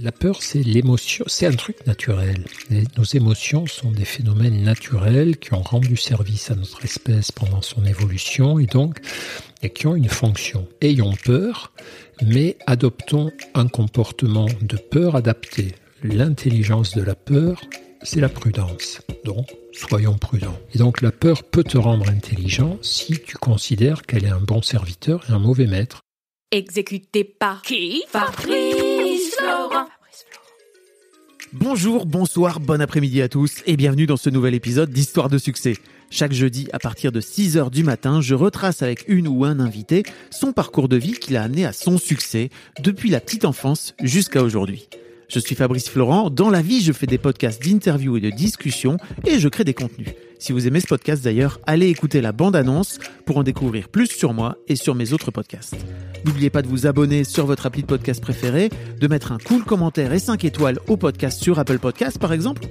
La peur, c'est l'émotion, c'est un truc naturel. nos émotions sont des phénomènes naturels qui ont rendu service à notre espèce pendant son évolution et donc et qui ont une fonction. Ayons peur, mais adoptons un comportement de peur adapté. L'intelligence de la peur, c'est la prudence. Donc, soyons prudents. Et donc, la peur peut te rendre intelligent si tu considères qu'elle est un bon serviteur et un mauvais maître. Exécuté par qui Fabrice Florent. Bonjour, bonsoir, bon après-midi à tous et bienvenue dans ce nouvel épisode d'Histoire de succès. Chaque jeudi à partir de 6h du matin, je retrace avec une ou un invité son parcours de vie qui l'a amené à son succès depuis la petite enfance jusqu'à aujourd'hui. Je suis Fabrice Florent. Dans la vie, je fais des podcasts d'interviews et de discussions et je crée des contenus. Si vous aimez ce podcast d'ailleurs, allez écouter la bande-annonce pour en découvrir plus sur moi et sur mes autres podcasts. N'oubliez pas de vous abonner sur votre appli de podcast préféré, de mettre un cool commentaire et 5 étoiles au podcast sur Apple Podcasts par exemple,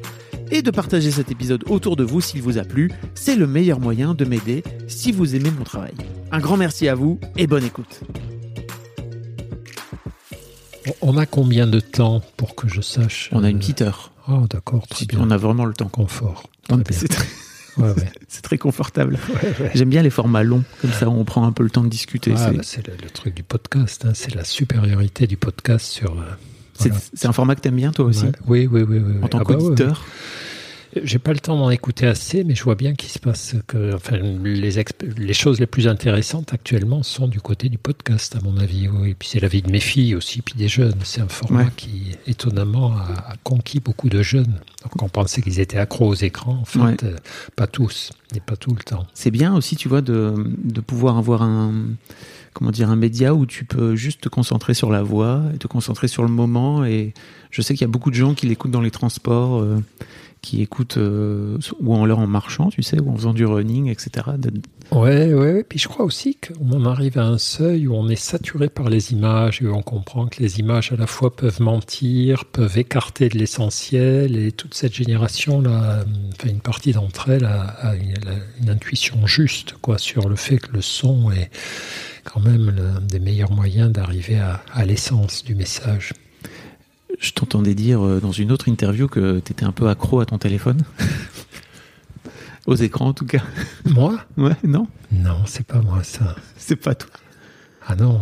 et de partager cet épisode autour de vous s'il vous a plu. C'est le meilleur moyen de m'aider si vous aimez mon travail. Un grand merci à vous et bonne écoute. On a combien de temps pour que je sache On a une petite heure. Oh, d'accord, très bien. On a vraiment le temps. Confort. C'est très... c'est très confortable. J'aime bien les formats longs, comme ça on prend un peu le temps de discuter. Ah, c'est bah, le, truc du podcast, hein. c'est la supériorité du podcast sur. Euh, c'est un format que tu aimes bien toi aussi oui, oui, oui, oui, En tant ah, bah, qu'auditeur j'ai pas le temps d'en écouter assez, mais je vois bien qu'il se passe que, enfin, les, les choses les plus intéressantes actuellement sont du côté du podcast, à mon avis. Oui. Et puis c'est la vie de mes filles aussi, puis des jeunes. C'est un format qui, étonnamment, a, conquis beaucoup de jeunes. Donc on pensait qu'ils étaient accros aux écrans. En fait, euh, pas tous, et pas tout le temps. C'est bien aussi, tu vois, de, de pouvoir avoir un comment dire un média où tu peux juste te concentrer sur la voix et te concentrer sur le moment et je sais qu'il y a beaucoup de gens qui l'écoutent dans les transports euh, qui écoutent euh, ou en leur en marchant, tu sais, ou en faisant du running, etc. Ouais, ouais. Puis je crois aussi qu'on arrive à un seuil où on est saturé par les images et où on comprend que les images à la fois peuvent mentir, peuvent écarter de l'essentiel et toute cette génération-là, enfin une partie d'entre elles a, une, intuition juste quoi sur le fait que le son est quand même l'un des meilleurs moyens d'arriver à l'essence du message je t'entendais dire euh, dans une autre interview que tu étais un peu accro à ton téléphone. Aux écrans en tout cas. Moi? Ouais, non Non, c'est pas moi ça. C'est pas toi. Ah non,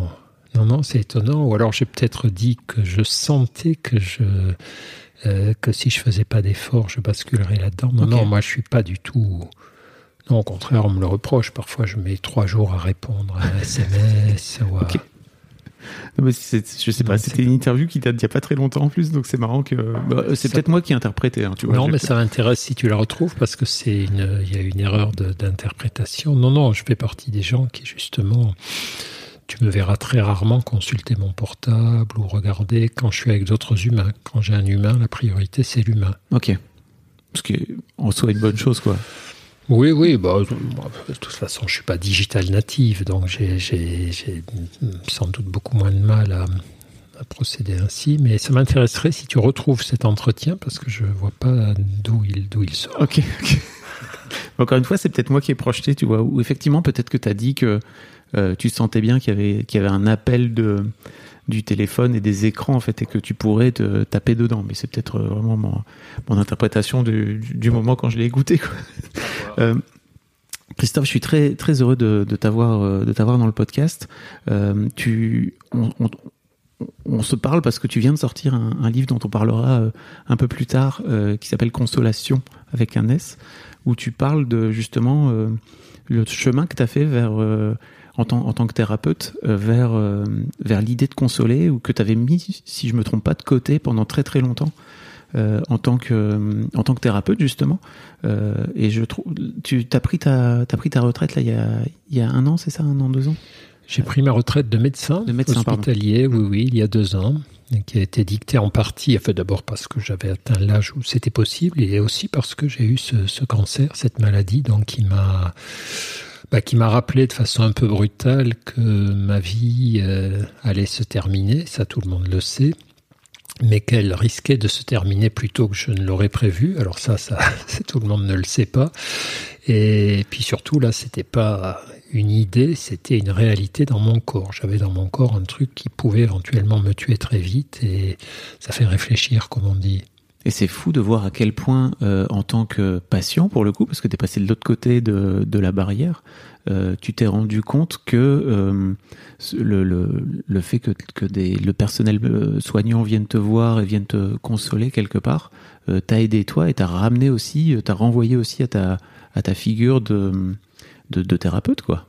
non, non, c'est étonnant. Ou alors j'ai peut-être dit que je sentais que je euh, que si je faisais pas d'effort, je basculerais là-dedans. Non, non, moi je suis pas du tout. Non, au contraire, on me le reproche. Parfois, je mets trois jours à répondre à un SMS ou à, je sais pas, c'était une interview qui date d'il n'y a pas très longtemps en plus, donc c'est marrant que. Bah, c'est peut-être moi qui ai interprété, hein, tu vois. Non, mais ça m'intéresse si tu la retrouves parce que c'est une, il y a une erreur d'interprétation. Non, non, je fais partie des gens qui justement. Tu me verras très rarement consulter mon portable ou regarder quand je suis avec d'autres humains. Quand j'ai un humain, la priorité c'est l'humain. Ok. Ce qui est en soi une bonne chose, quoi. Oui, oui, bah, de toute façon, je suis pas digital native, donc j'ai sans doute beaucoup moins de mal à, procéder ainsi. Mais ça m'intéresserait si tu retrouves cet entretien, parce que je vois pas d'où il, il sort. Ok, Encore une fois, c'est peut-être moi qui ai projeté, tu vois, ou effectivement, peut-être que tu as dit que euh, tu sentais bien qu'il y, qu'il y avait un appel de du téléphone et des écrans en fait et que tu pourrais te taper dedans. Mais c'est peut-être euh, vraiment mon, mon interprétation du, du, moment quand je l'ai écouté. Quoi. Euh, Christophe, je suis très très heureux de, de t'avoir euh, de t'avoir dans le podcast. Euh, tu on, on, on, se parle parce que tu viens de sortir un, un livre dont on parlera un peu plus tard, qui s'appelle Consolation avec un S, où tu parles de justement le chemin que tu as fait vers en tant, en tant que thérapeute euh, vers, euh, vers l'idée de consoler ou que tu avais mis, si je me trompe pas, de côté pendant très très longtemps euh, en, tant que, en tant que thérapeute justement. et je trouve, tu as pris, ta, as pris ta retraite là il y a, il y a un an, c'est ça, un an, deux ans? J'ai pris ma retraite de médecin, De médecin, pardon. hospitalier, oui, oui, il y a deux ans, et qui a été dictée en partie, enfin d'abord parce que j'avais atteint l'âge où c'était possible, et aussi parce que j'ai eu ce, ce cancer, cette maladie, donc qui m'a bah, qui m'a rappelé de façon un peu brutale que ma vie euh, allait se terminer, ça tout le monde le sait, mais qu'elle risquait de se terminer plus tôt que je ne l'aurais prévu. Alors ça, ça, tout le monde ne le sait pas. Et puis surtout là, c'était pas une idée, c'était une réalité dans mon corps. J'avais dans mon corps un truc qui pouvait éventuellement me tuer très vite, et ça fait réfléchir, comme on dit. Et c'est fou de voir à quel point, euh, en tant que patient, pour le coup, parce que tu es passé de l'autre côté de, la barrière, euh, tu t'es rendu compte que euh, le, fait que, le personnel soignant vienne te voir et vienne te consoler quelque part, t'a aidé toi et t'a ramené aussi, t'a renvoyé aussi à ta, figure de, thérapeute, quoi.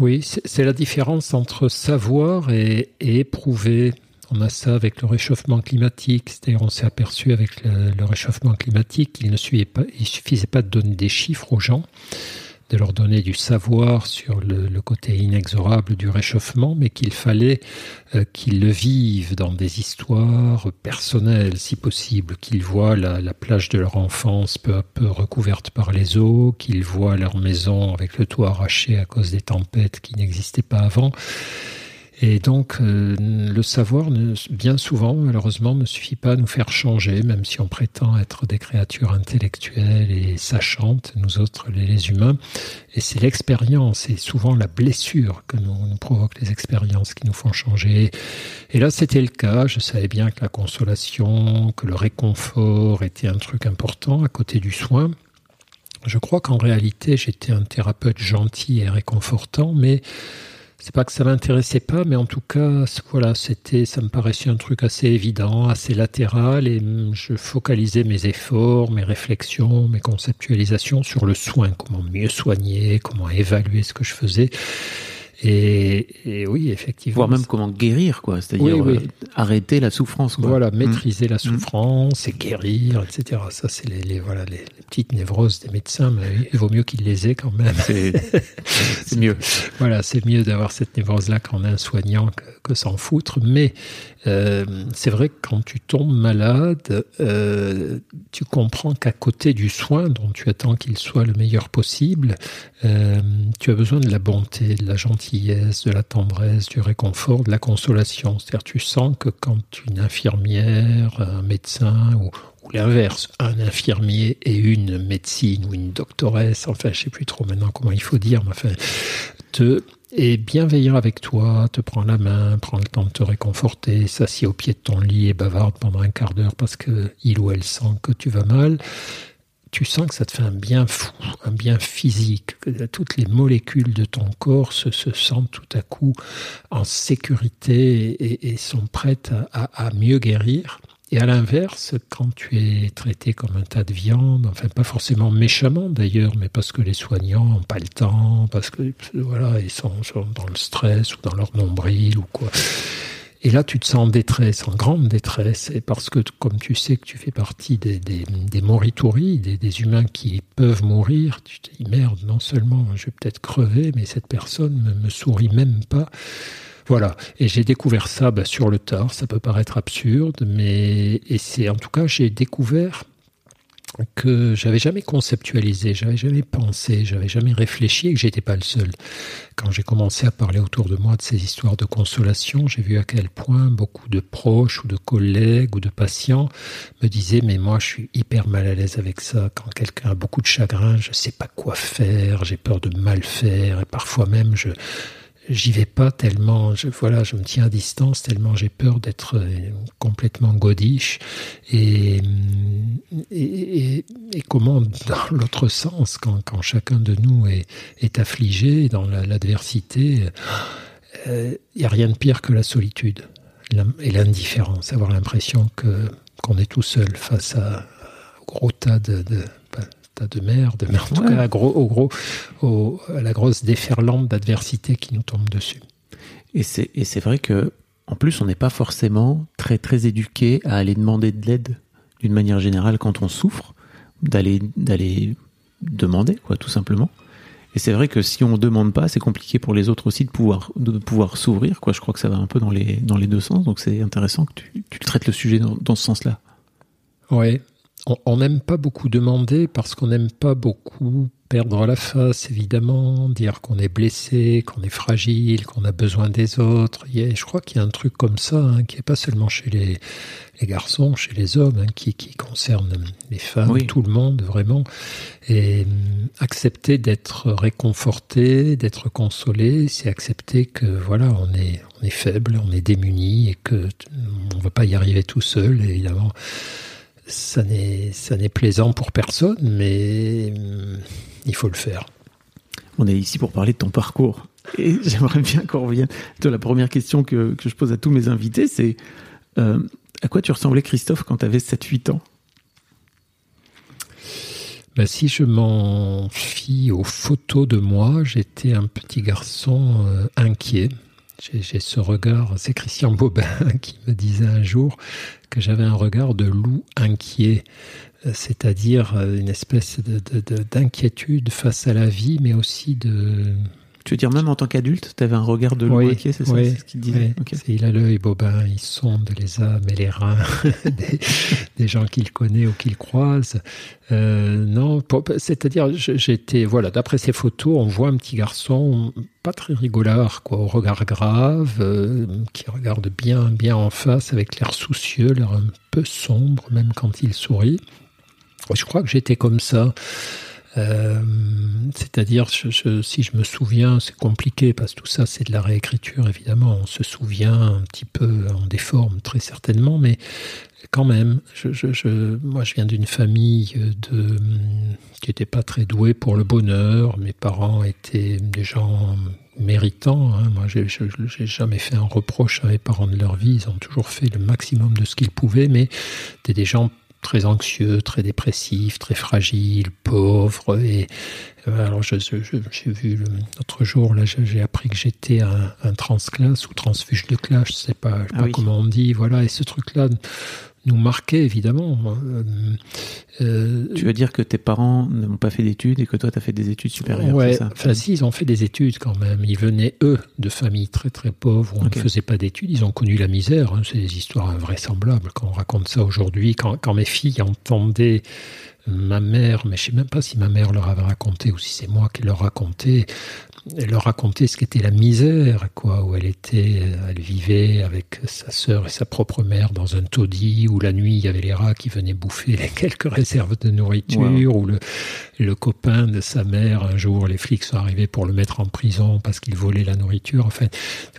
Oui, c'est la différence entre savoir et éprouver. On a ça avec le réchauffement climatique. C'est-à-dire, on s'est aperçu avec le, réchauffement climatique qu'il ne suffisait pas, de donner des chiffres aux gens, de leur donner du savoir sur le, le côté inexorable du réchauffement, mais qu'il fallait euh, qu'ils le vivent dans des histoires personnelles, si possible, qu'ils voient la, la plage de leur enfance peu à peu recouverte par les eaux, qu'ils voient leur maison avec le toit arraché à cause des tempêtes qui n'existaient pas avant. Et donc, euh, le savoir, bien souvent, malheureusement, ne suffit pas à nous faire changer, même si on prétend être des créatures intellectuelles et sachantes, nous autres, les, humains. Et c'est l'expérience et souvent la blessure que nous provoquent les expériences qui nous font changer. Et là, c'était le cas. Je savais bien que la consolation, que le réconfort était un truc important à côté du soin. Je crois qu'en réalité, j'étais un thérapeute gentil et réconfortant, mais c'est pas que ça m'intéressait pas, mais en tout cas, voilà, c'était, ça me paraissait un truc assez évident, assez latéral, et je focalisais mes efforts, mes réflexions, mes conceptualisations sur le soin, comment mieux soigner, comment évaluer ce que je faisais. Et, et oui, effectivement. Voire même comment guérir, quoi. C'est-à-dire Oui, oui. euh, arrêter la souffrance, quoi. Voilà, Mm. maîtriser la souffrance et guérir, etc. Ça, c'est les, les- voilà, les, petites névroses des médecins, mais il vaut mieux qu'ils les aient quand même. C'est mieux. Voilà, c'est mieux d'avoir cette névrose-là quand on est un soignant que, que s'en foutre. Mais euh, c'est vrai que quand tu tombes malade, euh, tu comprends qu'à côté du soin, dont tu attends qu'il soit le meilleur possible, euh, tu as besoin de la bonté, de la gentillesse, de la tendresse, du réconfort, de la consolation. C'est-à-dire tu sens que quand une infirmière, un médecin ou, l'inverse, un infirmier et une médecine ou une doctoresse, enfin je sais plus trop maintenant comment il faut dire, mais enfin, te est bienveillant avec toi, te prend la main, prend le temps de te réconforter, s'assied au pied de ton lit et bavarde pendant un quart d'heure parce que il ou elle sent que tu vas mal, tu sens que ça te fait un bien fou, un bien physique, que toutes les molécules de ton corps se, se sentent tout à coup en sécurité et, sont prêtes à mieux guérir. Et à l'inverse, quand tu es traité comme un tas de viande, enfin pas forcément méchamment d'ailleurs, mais parce que les soignants n'ont pas le temps, parce que voilà, ils sont, dans le stress ou dans leur nombril ou quoi. Et là, tu te sens en détresse, en grande détresse, et parce que comme tu sais que tu fais partie des, des, des morituri, des, humains qui peuvent mourir, tu te dis merde, non seulement je vais peut-être crever, mais cette personne me, me sourit même pas. Voilà, et j'ai découvert ça bah, sur le tard, ça peut paraître absurde, mais et c'est en tout cas j'ai découvert que j'avais jamais conceptualisé, j'avais jamais pensé, j'avais jamais réfléchi et que j'étais pas le seul. Quand j'ai commencé à parler autour de moi de ces histoires de consolation, j'ai vu à quel point beaucoup de proches ou de collègues ou de patients me disaient mais moi je suis hyper mal à l'aise avec ça. Quand quelqu'un a beaucoup de chagrin, je sais pas quoi faire, j'ai peur de mal faire et parfois même je j'y vais pas tellement, je, voilà, je me tiens à distance tellement j'ai peur d'être euh, complètement godiche. Et, et, comment, dans l'autre sens, quand, quand chacun de nous est, affligé dans la- l'adversité, il n'y a rien de pire que la solitude et l'indifférence, avoir l'impression que qu'on est tout seul face à, au gros tas de, tas de merde, mais en tout Ouais. cas à gros, au gros, au- à la grosse déferlante d'adversité qui nous tombe dessus. Et c'est et c'est vrai que en plus on n'est pas forcément très très éduqué à aller demander de l'aide d'une manière générale quand on souffre, d'aller d'aller demander quoi tout simplement. Et c'est vrai que si on demande pas, c'est compliqué pour les autres aussi de pouvoir, de pouvoir s'ouvrir. Quoi. Je crois que ça va un peu dans les, dans les deux sens. Donc c'est intéressant que tu, tu traites le sujet dans, dans ce sens-là. Oui. On n'aime pas beaucoup demander parce qu'on n'aime pas beaucoup perdre la face, évidemment, dire qu'on est blessé, qu'on est fragile, qu'on a besoin des autres. je crois qu'il y a un truc comme ça, hein, qui n'est pas seulement chez les, garçons, chez les hommes, hein, qui, concerne les femmes, tout le monde, vraiment. Et hum, accepter d'être réconforté, d'être consolé, c'est accepter que, voilà, on est, on est faible, on est démuni et que on ne va pas y arriver tout seul, évidemment ça n'est ça n'est plaisant pour personne, mais hum, il faut le faire. On est ici pour parler de ton parcours. Et j'aimerais bien qu'on revienne. La première question que, je pose à tous mes invités, c'est euh, à quoi tu ressemblais, Christophe, quand tu avais 7-8 ans? Ben, Si je m'en fie aux photos de moi, j'étais un petit garçon euh, inquiet. J'ai ce regard, c'est Christian Bobin qui me disait un jour que j'avais un regard de loup inquiet c'est-à-dire euh, une espèce d'inquiétude face à la vie, mais aussi de... Tu veux dire même en tant qu'adulte, tu avais un regard de loup inquiet, c'est ça ce qu'il disait Il a l'œil bobin, il sonde les âmes et les reins des, gens qu'il connaît ou qu'il croise. Euh, non, c'est-à-dire j'étais, voilà, d'après ces photos, on voit un petit garçon pas très rigolard, quoi, au regard grave, euh, qui regarde bien, bien en face, avec l'air soucieux, l'air un peu sombre, même quand il sourit. Je crois que j'étais comme ça. Euh, c'est-à-dire, si je me souviens, c'est compliqué parce que tout ça, c'est de la réécriture, évidemment. On se souvient un petit peu, on déforme très certainement, mais quand même, moi, je viens d'une famille de, qui n'était pas très douée pour le bonheur. Mes parents étaient des gens méritants. Hein. Moi, j'ai jamais fait un reproche à mes parents de leur vie. Ils ont toujours fait le maximum de ce qu'ils pouvaient, mais c'était des gens très anxieux, très dépressif, très fragile, pauvre. Et euh, alors, j'ai vu l'autre jour, là, j'ai appris que j'étais un, un transclasse ou transfuge de clash, je sais pas, sais ah pas comment on dit, voilà. Et ce truc-là nous marquait évidemment. Euh, euh, tu veux dire que tes parents n'ont pas fait d'études et que toi tu as fait des études supérieures Ouais, ça? enfin si, ils ont fait des études quand même. Ils venaient eux de familles très très pauvres où on ne faisait pas d'études. Ils ont connu la misère. Hein. C'est des histoires invraisemblables quand on raconte ça aujourd'hui. Quand, quand mes filles entendaient ma mère, mais je sais même pas si ma mère leur avait raconté ou si c'est moi qui leur racontais, elle leur racontait ce qu'était la misère, quoi, où elle était, elle vivait avec sa sœur et sa propre mère dans un taudis, où la nuit il y avait les rats qui venaient bouffer les quelques réserves de nourriture, où le, le copain de sa mère, un jour, les flics sont arrivés pour le mettre en prison parce qu'il volait la nourriture. Enfin,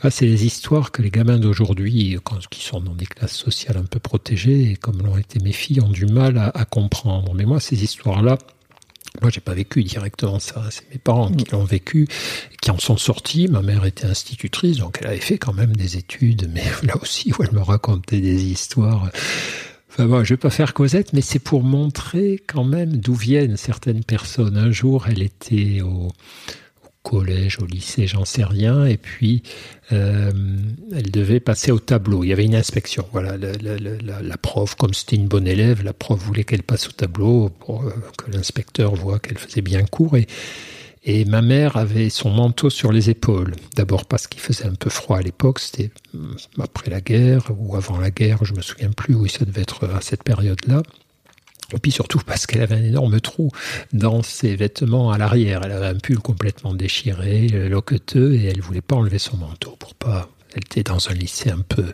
c'est des histoires que les gamins d'aujourd'hui, qui sont dans des classes sociales un peu protégées, et comme l'ont été mes filles, ont du mal à, à comprendre. Mais moi, ces histoires-là, moi, j'ai pas vécu directement ça. C'est mes parents qui l'ont vécu, qui en sont sortis. Ma mère était institutrice, donc elle avait fait quand même des études, mais là aussi, où elle me racontait des histoires. Enfin bon, je vais pas faire Cosette, mais c'est pour montrer quand même d'où viennent certaines personnes. Un jour, elle était au, collège, au lycée, j'en sais rien. Et puis, euh, elle devait passer au tableau. Il y avait une inspection. Voilà, la, prof, comme c'était une bonne élève, la prof voulait qu'elle passe au tableau pour euh, que l'inspecteur voit qu'elle faisait bien cours. Et, et ma mère avait son manteau sur les épaules. D'abord parce qu'il faisait un peu froid à l'époque, c'était euh, après la guerre ou avant la guerre, je me souviens plus où ça devait être à cette période-là. Et puis surtout parce qu'elle avait un énorme trou dans ses vêtements à l'arrière. Elle avait un pull complètement déchiré, loqueteux, et elle voulait pas enlever son manteau pour pas. Elle était dans un lycée un peu,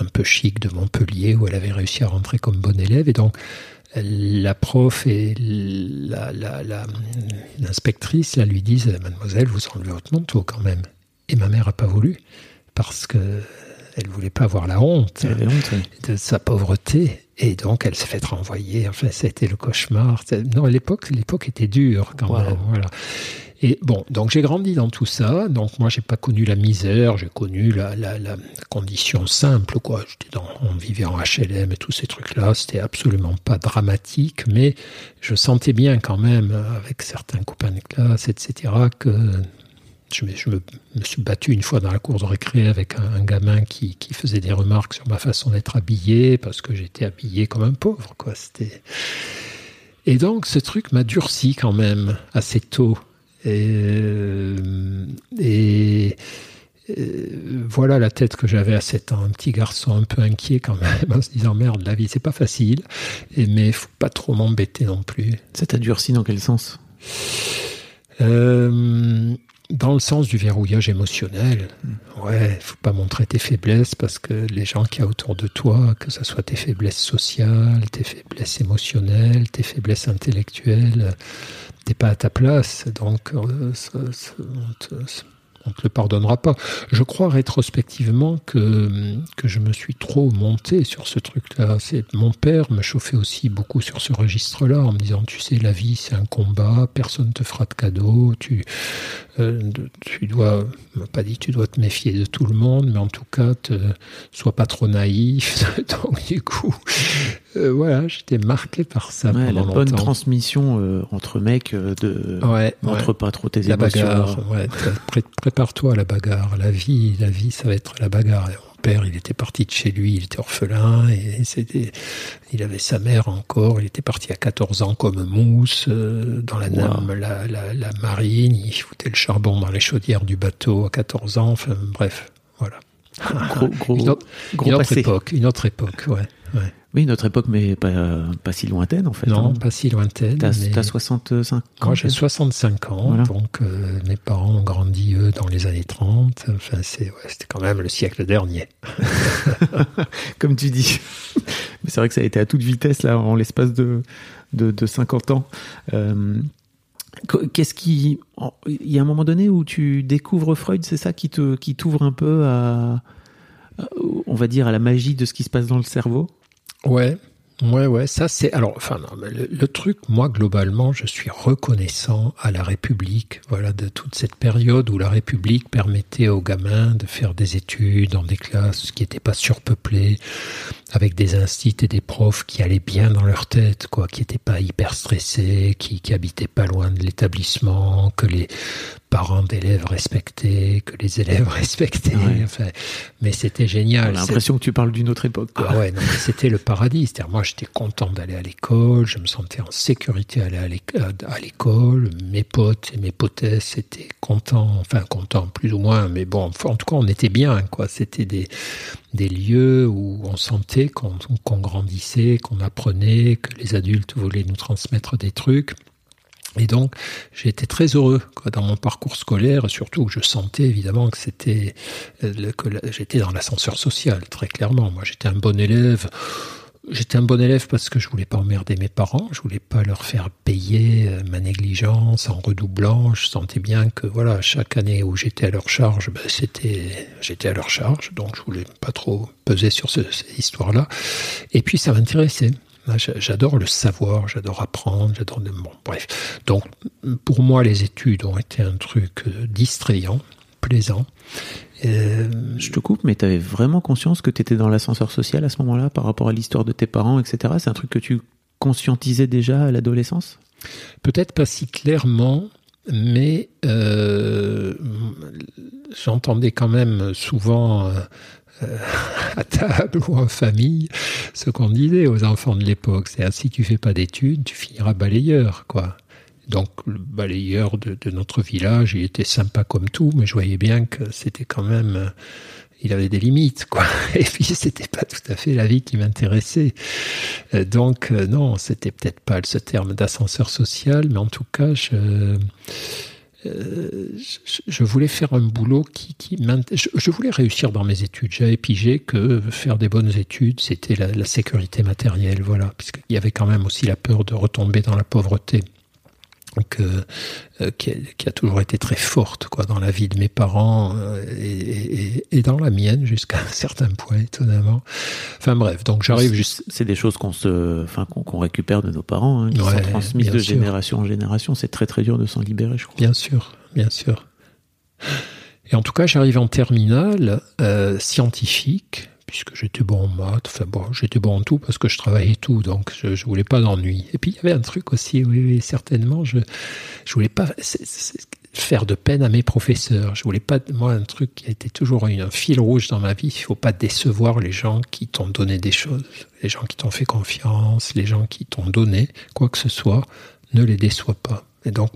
un peu chic de Montpellier où elle avait réussi à rentrer comme bonne élève. Et donc, la prof et l'inspectrice la, lui disent Mademoiselle, vous enlevez votre manteau quand même. Et ma mère n'a pas voulu parce que elle voulait pas avoir la honte, de sa pauvreté. Et donc, elle s'est fait renvoyer. Enfin, c'était le cauchemar. Non, l'époque, l'époque était dure quand même. Voilà. Et bon, donc j'ai grandi dans tout ça. Donc moi, j'ai pas connu la misère, j'ai connu la, la, la, condition simple, quoi. Dans, on vivait en HLM et tous ces trucs-là. C'était absolument pas dramatique, mais je sentais bien quand même, avec certains copains de classe, etc., que je, me, suis battu une fois dans la cour de récré avec un, gamin qui, faisait des remarques sur ma façon d'être habillé parce que j'étais habillé comme un pauvre. Quoi. C'était... Et donc ce truc m'a durci quand même assez tôt. Et, et voilà la tête que j'avais à 7 ans, un petit garçon un peu inquiet quand même, en se disant merde, la vie c'est pas facile, et, mais faut pas trop m'embêter non plus. Ça t'a durci dans quel sens? Euh, Dans le sens du verrouillage émotionnel. Ouais, faut pas montrer tes faiblesses parce que les gens qui y a autour de toi, que ce soit tes faiblesses sociales, tes faiblesses émotionnelles, tes faiblesses intellectuelles, t'es pas à ta place. Donc, euh, ça, ça, on te le pardonnera pas. Je crois rétrospectivement que, que je me suis trop monté sur ce truc-là. C'est mon père me chauffait aussi beaucoup sur ce registre-là en me disant tu sais la vie c'est un combat, personne te fera de cadeau, tu tu dois pas dit tu dois te méfier de tout le monde, mais en tout cas te, sois pas trop naïf. Donc du coup euh, voilà j'étais marqué par ça. Ouais, la bonne transmission euh, entre mecs de ouais, montre pas trop tes la émotions. Bagarre, ouais, prépare-toi à la bagarre. La vie, la vie, ça va être la bagarre. Père, il était parti de chez lui, il était orphelin, et c'était, il avait sa mère encore, il était parti à 14 ans comme mousse, euh, dans la, wow. la, la, la, marine, il foutait le charbon dans les chaudières du bateau à 14 ans, enfin, bref, voilà. Gros, gros, une autre, gros une autre passé. époque, une autre époque, ouais. ouais. Oui, notre époque, mais pas, pas si lointaine en fait. Non, hein. pas si lointaine. T'as mais... as 65 ans Moi, j'ai 65 ans, Voilà. donc euh, mes parents ont grandi, eux, dans les années 30. Enfin, ouais, c'était quand même le siècle dernier. Comme tu dis. Mais c'est vrai que ça a été à toute vitesse, là, en l'espace de, de, de 50 ans. Euh, Qu'est-ce qui. Il y a un moment donné où tu découvres Freud, c'est ça qui te qui t'ouvre un peu à, on va dire, à la magie de ce qui se passe dans le cerveau? Ouais, ouais, ouais. Ça, c'est. Alors, enfin, non, mais le, le, truc, moi, globalement, je suis reconnaissant à la République, voilà, de toute cette période où la République permettait aux gamins de faire des études dans des classes qui n'étaient pas surpeuplées, avec des instituts et des profs qui allaient bien dans leur tête, quoi, qui n'étaient pas hyper stressés, qui, qui habitaient pas loin de l'établissement, que les parents d'élèves respectaient, que les élèves respectaient. Ouais. Enfin, mais c'était génial. J'ai l'impression que tu parles d'une autre époque. Quoi. Ah ouais, c'était le paradis. C'est-à-dire, moi, j'étais content d'aller à l'école, je me sentais en sécurité à aller à l'école. Mes potes et mes potesses étaient contents, enfin contents plus ou moins, mais bon, en tout cas, on était bien, quoi. C'était des des lieux où on sentait qu'on qu grandissait, qu'on apprenait, que les adultes voulaient nous transmettre des trucs. Et donc, j'ai été très heureux dans mon parcours scolaire, surtout que je sentais évidemment que c'était que j'étais dans l'ascenseur social, très clairement. Moi, j'étais un bon élève. J'étais un bon élève parce que je voulais pas emmerder mes parents, je voulais pas leur faire payer ma négligence en redoublant. Je sentais bien que voilà, chaque année où j'étais à leur charge, ben, c'était j'étais à leur charge, donc je voulais pas trop peser sur ce, cette histoire-là. Et puis ça m'intéressait. J'adore le savoir, j'adore apprendre, j'adore. Bon, bref. Donc, pour moi, les études ont été un truc distrayant, plaisant. Euh, je te coupe, mais tu avais vraiment conscience que tu étais dans l'ascenseur social à ce moment-là par rapport à l'histoire de tes parents, etc. C'est un truc que tu conscientisais déjà à l'adolescence? Peut-être pas si clairement, mais euh, j'entendais quand même souvent. Euh, à table ou en famille, ce qu'on disait aux enfants de l'époque, c'est ah, si tu fais pas d'études, tu finiras balayeur, quoi. Donc le balayeur de, de, notre village, il était sympa comme tout, mais je voyais bien que c'était quand même, il avait des limites, quoi. Et puis c'était pas tout à fait la vie qui m'intéressait. Donc euh, non, c'était peut-être pas ce terme d'ascenseur social, mais en tout cas, je euh, je, voulais faire un boulot qui, qui je, je, voulais réussir dans mes études. J'avais pigé que faire des bonnes études, c'était la, la, sécurité matérielle, voilà, puisqu'il y avait quand même aussi la peur de retomber dans la pauvreté. Donc, euh, qui, a, qui, a, toujours été très forte quoi dans la vie de mes parents euh, et, et, et, dans la mienne jusqu'à un certain point étonnamment. Enfin bref, donc j'arrive juste. C'est des choses qu'on se, enfin qu'on qu récupère de nos parents, hein, qui ouais, sont transmises de sûr. génération en génération. C'est très très dur de s'en libérer, je crois. Bien sûr, bien sûr. Et en tout cas, j'arrive en terminale euh, scientifique puisque j'étais bon en maths, enfin bon, j'étais bon en tout parce que je travaillais tout, donc je, je voulais pas d'ennui. Et puis il y avait un truc aussi, oui, oui, certainement, je, je voulais pas c est, c est, faire de peine à mes professeurs. Je voulais pas, moi, un truc qui a été toujours un fil rouge dans ma vie, il faut pas décevoir les gens qui t'ont donné des choses, les gens qui t'ont fait confiance, les gens qui t'ont donné quoi que ce soit, ne les déçois pas. Et donc,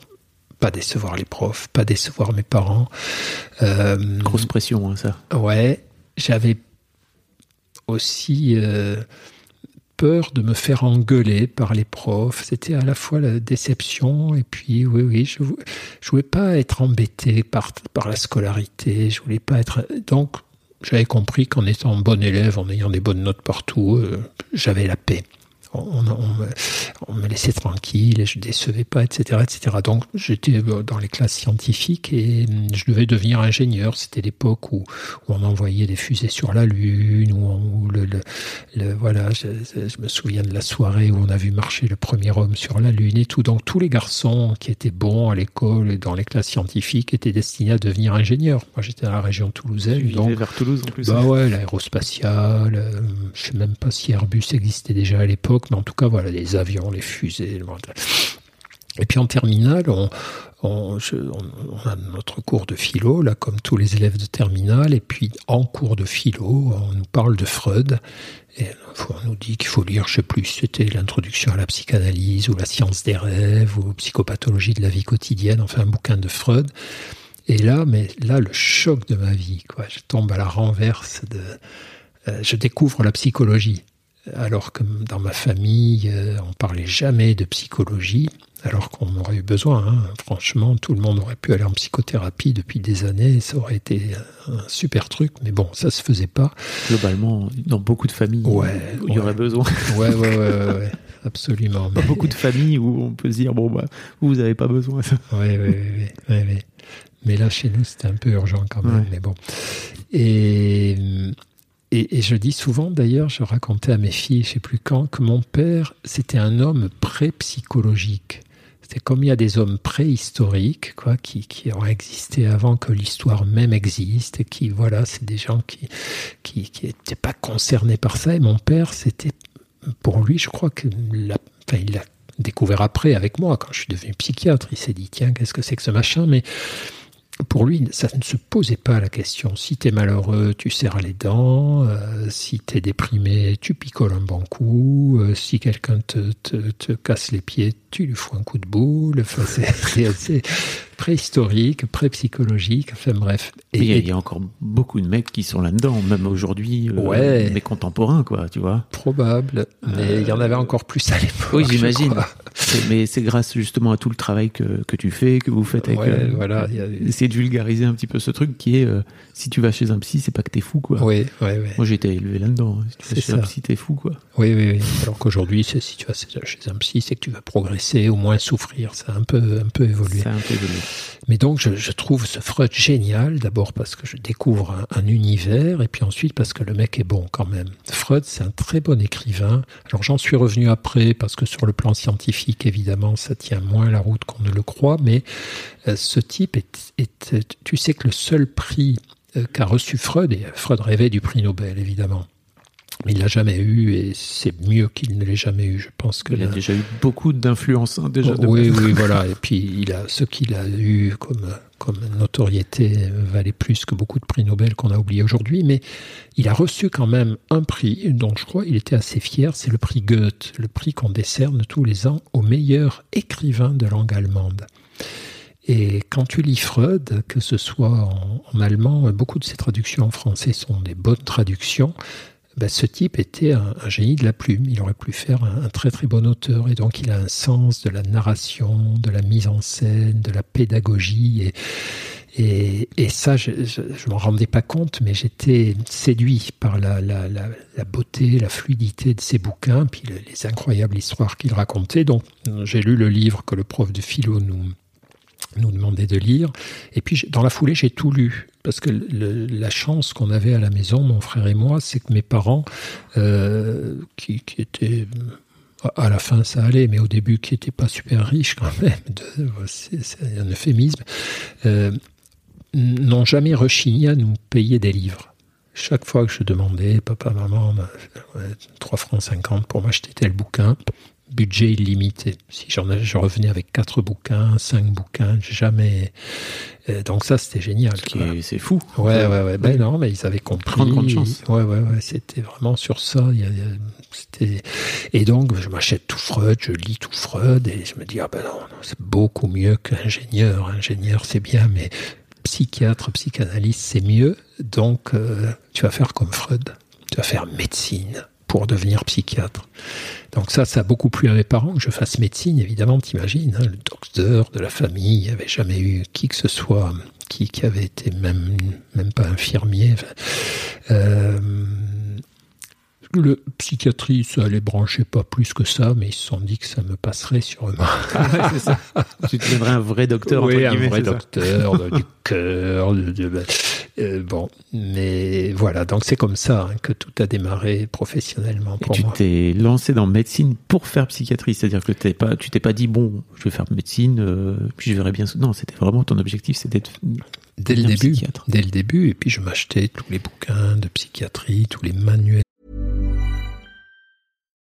pas décevoir les profs, pas décevoir mes parents. Euh, Grosse pression, hein, ça. Ouais, j'avais aussi euh, peur de me faire engueuler par les profs. C'était à la fois la déception et puis oui, oui, je, je voulais pas être embêté par, la scolarité. Je voulais pas être donc j'avais compris qu'en étant bon élève, en ayant des bonnes notes partout, euh, j'avais la paix on, me, laissait tranquille et je décevais pas, etc., etc. Donc j'étais dans les classes scientifiques et je devais devenir ingénieur. C'était l'époque où, on envoyait des fusées sur la Lune, où, le, voilà, je, me souviens de la soirée où on a vu marcher le premier homme sur la Lune et tout. Donc tous les garçons qui étaient bons à l'école et dans les classes scientifiques étaient destinés à devenir ingénieurs. Moi j'étais dans la région toulousaine. donc vers Toulouse en plus. Bah ouais, l'aérospatiale. Euh, je sais même pas si Airbus existait déjà à l'époque mais en tout cas, voilà, les avions, les fusées. Et puis en terminale, on, a notre cours de philo, là, comme tous les élèves de terminale, et puis en cours de philo, on nous parle de Freud, et on nous dit qu'il faut lire, je sais plus, c'était l'introduction à la psychanalyse, ou la science des rêves, ou psychopathologie de la vie quotidienne, enfin un bouquin de Freud. Et là, mais là, le choc de ma vie, quoi. Je tombe à la renverse de, euh, je découvre la psychologie alors que dans ma famille, euh, on parlait jamais de psychologie, alors qu'on aurait eu besoin. Hein. Franchement, tout le monde aurait pu aller en psychothérapie depuis des années, ça aurait été un super truc, mais bon, ça se faisait pas. Globalement, dans beaucoup de familles, il y aurait besoin. Ouais, ouais, ouais, absolument. Dans beaucoup de familles où on peut se dire, bon, bah, vous n'avez pas besoin. Oui, oui, oui. Mais là, chez nous, c'était un peu urgent quand même, mais bon. Et et, je dis souvent, d'ailleurs, je racontais à mes filles, je sais plus quand, que mon père, c'était un homme pré-psychologique. C'est comme il y a des hommes préhistoriques, quoi, qui, ont existé avant que l'histoire même existe, et qui, voilà, c'est des gens qui, qui, qui étaient pas concernés par ça. Et mon père, c'était, pour lui, je crois que enfin, il l'a découvert après avec moi, quand je suis devenu psychiatre. Il s'est dit, tiens, qu'est-ce que c'est que ce machin? Mais, pour lui, ça ne se posait pas la question. Si tu es malheureux, tu serres les dents. Euh, si tu es déprimé, tu picoles un bon coup. Euh, si quelqu'un te, te, te, casse les pieds, tu lui fous un coup de boule. Enfin, c'est assez préhistorique, pré-psychologique. Enfin bref. Et il y, a encore beaucoup de mecs qui sont là-dedans, même aujourd'hui, euh, ouais, mes contemporains, quoi, tu vois. Probable. Mais il y en avait encore plus à l'époque. Oui, j'imagine. Mais c'est grâce justement à tout le travail que, que tu fais, que vous faites avec. Ouais, voilà. Essayer de vulgariser un petit peu ce truc qui est si tu vas chez un psy, c'est pas que t'es fou, quoi. Oui, oui, oui. Moi, été élevé là-dedans. Si tu vas chez un psy, t'es fou, quoi. Oui, oui, oui. Alors qu'aujourd'hui, si tu vas chez un psy, c'est que tu vas progresser, au moins souffrir. Ça a un peu, un peu évolué. Ça a un peu évolué. Mais donc, je, je trouve ce Freud génial, d'abord parce que je découvre un, un, univers, et puis ensuite parce que le mec est bon quand même. Freud, c'est un très bon écrivain. Alors, j'en suis revenu après, parce que sur le plan scientifique, évidemment, ça tient moins la route qu'on ne le croit, mais euh, ce type est, est, tu sais que le seul prix euh, qu'a reçu Freud, et Freud rêvait du prix Nobel, évidemment. Il l'a jamais eu et c'est mieux qu'il ne l'ait jamais eu. Je pense que il a déjà eu beaucoup d'influence hein, déjà. Oh, oui, oui, voilà. Et puis il a ce qu'il a eu comme comme notoriété valait plus que beaucoup de prix Nobel qu'on a oublié aujourd'hui. Mais il a reçu quand même un prix dont je crois il était assez fier. C'est le prix Goethe, le prix qu'on décerne tous les ans au meilleur écrivain de langue allemande. Et quand tu lis Freud, que ce soit en, allemand, beaucoup de ses traductions en français sont des bonnes traductions. Ben, ce type était un, génie de la plume. Il aurait pu faire un, très très bon auteur. Et donc il a un sens de la narration, de la mise en scène, de la pédagogie. Et, ça, je ne m'en rendais pas compte, mais j'étais séduit par la, beauté, la fluidité de ses bouquins, puis les incroyables histoires qu'il racontait. Donc j'ai lu le livre que le prof de philo nous nous demander de lire. Et puis, dans la foulée, j'ai tout lu. Parce que la chance qu'on avait à la maison, mon frère et moi, c'est que mes parents, euh, qui, étaient à la fin ça allait, mais au début qui n'étaient pas super riches quand même, c'est un euphémisme, euh, n'ont jamais rechigné à nous payer des livres. Chaque fois que je demandais, papa, maman, 3 francs 50 pour m'acheter tel bouquin, budget illimité. Si j'en je revenais avec quatre bouquins, cinq bouquins, jamais. Euh, donc ça, c'était génial. C'est fou. Ouais, ouais, ouais. Ben non, mais ils avaient compris. Grande chance. Ouais, ouais, ouais. C'était vraiment sur ça. C'était et donc je m'achète tout Freud, je lis tout Freud et je me dis ah ben non, c'est beaucoup mieux qu'ingénieur. Ingénieur, c'est bien, mais psychiatre, psychanalyste, c'est mieux. Donc euh, tu vas faire comme Freud. Tu vas faire médecine pour devenir psychiatre. Donc ça, ça a beaucoup plu à mes parents que je fasse médecine, évidemment, t'imagines, hein, le docteur de la famille, il avait jamais eu qui que ce soit qui, qui avait été même, même pas infirmier. euh, le psychiatrie, ça les branchait pas plus que ça, mais ils se sont dit que ça me passerait sûrement. Ah c'est ça. tu deviendrais un vrai docteur. Oui, un vrai docteur du cœur. De, euh, bon, mais voilà, donc c'est comme ça hein, que tout a démarré professionnellement pour Et tu t'es lancé dans médecine pour faire psychiatrie, c'est-à-dire que t'es pas, tu t'es pas dit bon, je vais faire médecine, euh, puis je verrai bien. Non, c'était vraiment ton objectif, c'était dès le début, psychiatre. dès le début, et puis je m'achetais tous les bouquins de psychiatrie, tous les manuels.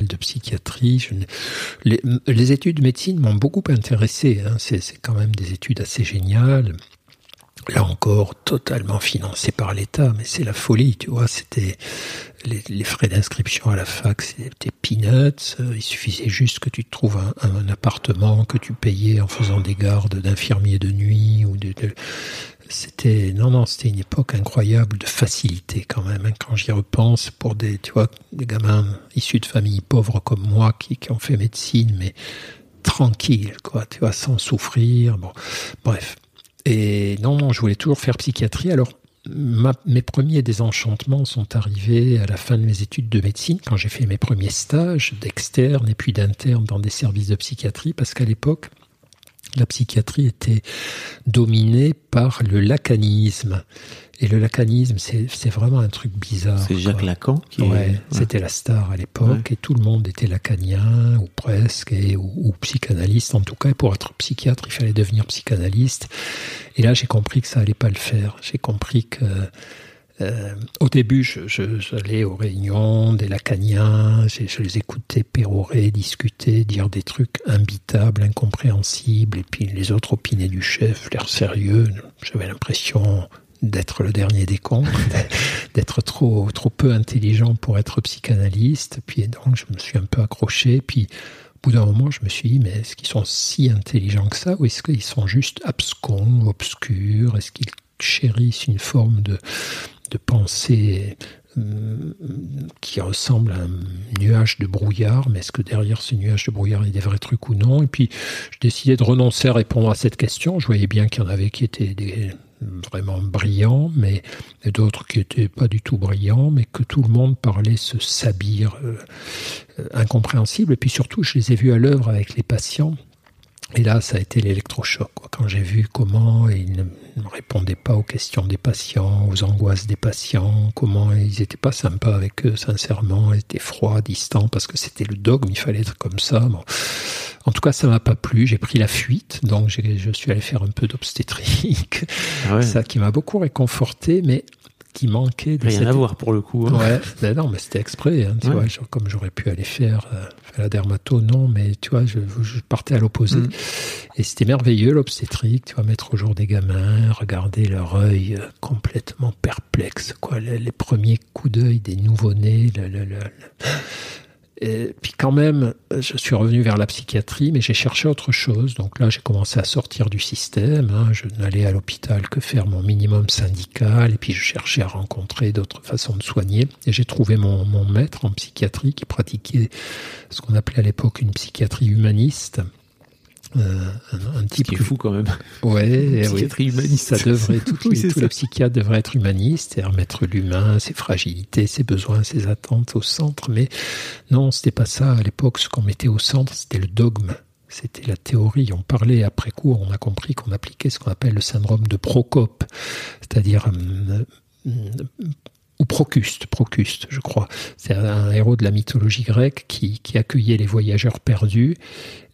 De psychiatrie. Les, études de médecine m'ont beaucoup intéressé. Hein. C'est quand même des études assez géniales. Là encore, totalement financées par l'État, mais c'est la folie, tu vois. C'était les, frais d'inscription à la fac, c'était peanuts. Il suffisait juste que tu trouves un, appartement que tu payais en faisant des gardes d'infirmiers de nuit ou de c'était non non c'était une époque incroyable de facilité quand même hein, quand j'y repense pour des tu vois des gamins issus de familles pauvres comme moi qui, ont fait médecine mais tranquille quoi tu vois sans souffrir bon bref. Et non non je voulais toujours faire psychiatrie. Alors mes premiers désenchantements sont arrivés à la fin de mes études de médecine, quand j'ai fait mes premiers stages d'externe et puis d'interne dans des services de psychiatrie, parce qu'à l'époque, la psychiatrie était dominée par le lacanisme. Et le lacanisme, c'est vraiment un truc bizarre. C'est Jacques Lacan qui ouais. C'était la star à l'époque ouais. et tout le monde était lacanien ou presque et, ou, ou, psychanalyste. En tout cas, pour être psychiatre, il fallait devenir psychanalyste. Et là, j'ai compris que ça allait pas le faire. J'ai compris que euh, au début, j'allais je, aux réunions des lacaniens, je, les écoutais pérorer, discuter, dire des trucs imbitables, incompréhensibles, et puis les autres opinaient du chef, l'air sérieux. J'avais l'impression d'être le dernier des cons, d'être trop, trop peu intelligent pour être psychanalyste. Puis donc, je me suis un peu accroché. Puis, au bout d'un moment, je me suis dit, mais est-ce qu'ils sont si intelligents que ça ou est-ce qu'ils sont juste abscons, obscurs? Est-ce qu'ils chérissent une forme de, de pensée euh, qui ressemble à un nuage de brouillard, mais est-ce que derrière ce nuage de brouillard il y a des vrais trucs ou non? Et puis je décidais de renoncer à répondre à cette question. Je voyais bien qu'il y en avait qui étaient vraiment brillants, mais d'autres qui étaient pas du tout brillants, mais que tout le monde parlait ce sabir euh, incompréhensible. Et puis surtout, je les ai vus à l'œuvre avec les patients. Et là, ça a été l'électrochoc. Quand j'ai vu comment ils ne répondaient pas aux questions des patients, aux angoisses des patients, comment ils n'étaient pas sympas avec eux, sincèrement, ils étaient froids, distants, parce que c'était le dogme, il fallait être comme ça. Bon. En tout cas, ça m'a pas plu. J'ai pris la fuite, donc je suis allé faire un peu d'obstétrique. Ah ouais. Ça qui m'a beaucoup réconforté, mais qui manquait de rien cette... à voir pour le coup hein. ouais ben non mais c'était exprès hein, tu ouais. vois genre, comme j'aurais pu aller faire, euh, faire la dermato non mais tu vois je, je partais à l'opposé mm. et c'était merveilleux l'obstétrique tu vois mettre au jour des gamins regarder leur œil euh, complètement perplexe quoi les, les premiers coups d'œil des nouveau-nés le, le, le, et puis quand même, je suis revenu vers la psychiatrie, mais j'ai cherché autre chose. Donc là, j'ai commencé à sortir du système. Hein. Je n'allais à l'hôpital que faire mon minimum syndical, et puis je cherchais à rencontrer d'autres façons de soigner. Et j'ai trouvé mon, mon maître en psychiatrie qui pratiquait ce qu'on appelait à l'époque une psychiatrie humaniste Euh, un, un, type qui est fou quand même. Ouais, psychiatrie humaniste. Ça devrait, toutes Oui, ça. les psychiatres devraient être humanistes et remettre l'humain, ses fragilités, ses besoins, ses attentes au centre. Mais non, c'était pas ça. À l'époque, ce qu'on mettait au centre, c'était le dogme. C'était la théorie. On parlait après coup, on a compris qu'on appliquait ce qu'on appelle le syndrome de Procope, c'est-à-dire euh, euh, ou Procuste, Procuste, je crois. C'est un héros de la mythologie grecque qui, accueillait les voyageurs perdus,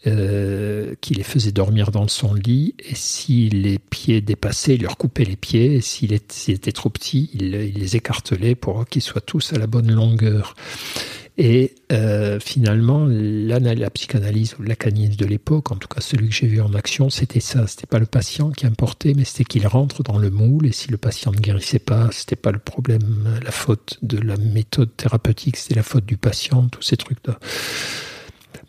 euh, qui les faisait dormir dans son lit, et si les pieds dépassaient, il leur coupait les pieds, et s'il est- s'il était trop petit, il, il les écartelait pour qu'ils soient tous à la bonne longueur. Et euh, finalement, la, psychanalyse ou lacanisme de l'époque, en tout cas celui que j'ai vu en action, c'était ça. C'était pas le patient qui importait, mais c'était qu'il rentre dans le moule. Et si le patient ne guérissait pas, c'était pas le problème, la faute de la méthode thérapeutique, c'était la faute du patient, tous ces trucs-là.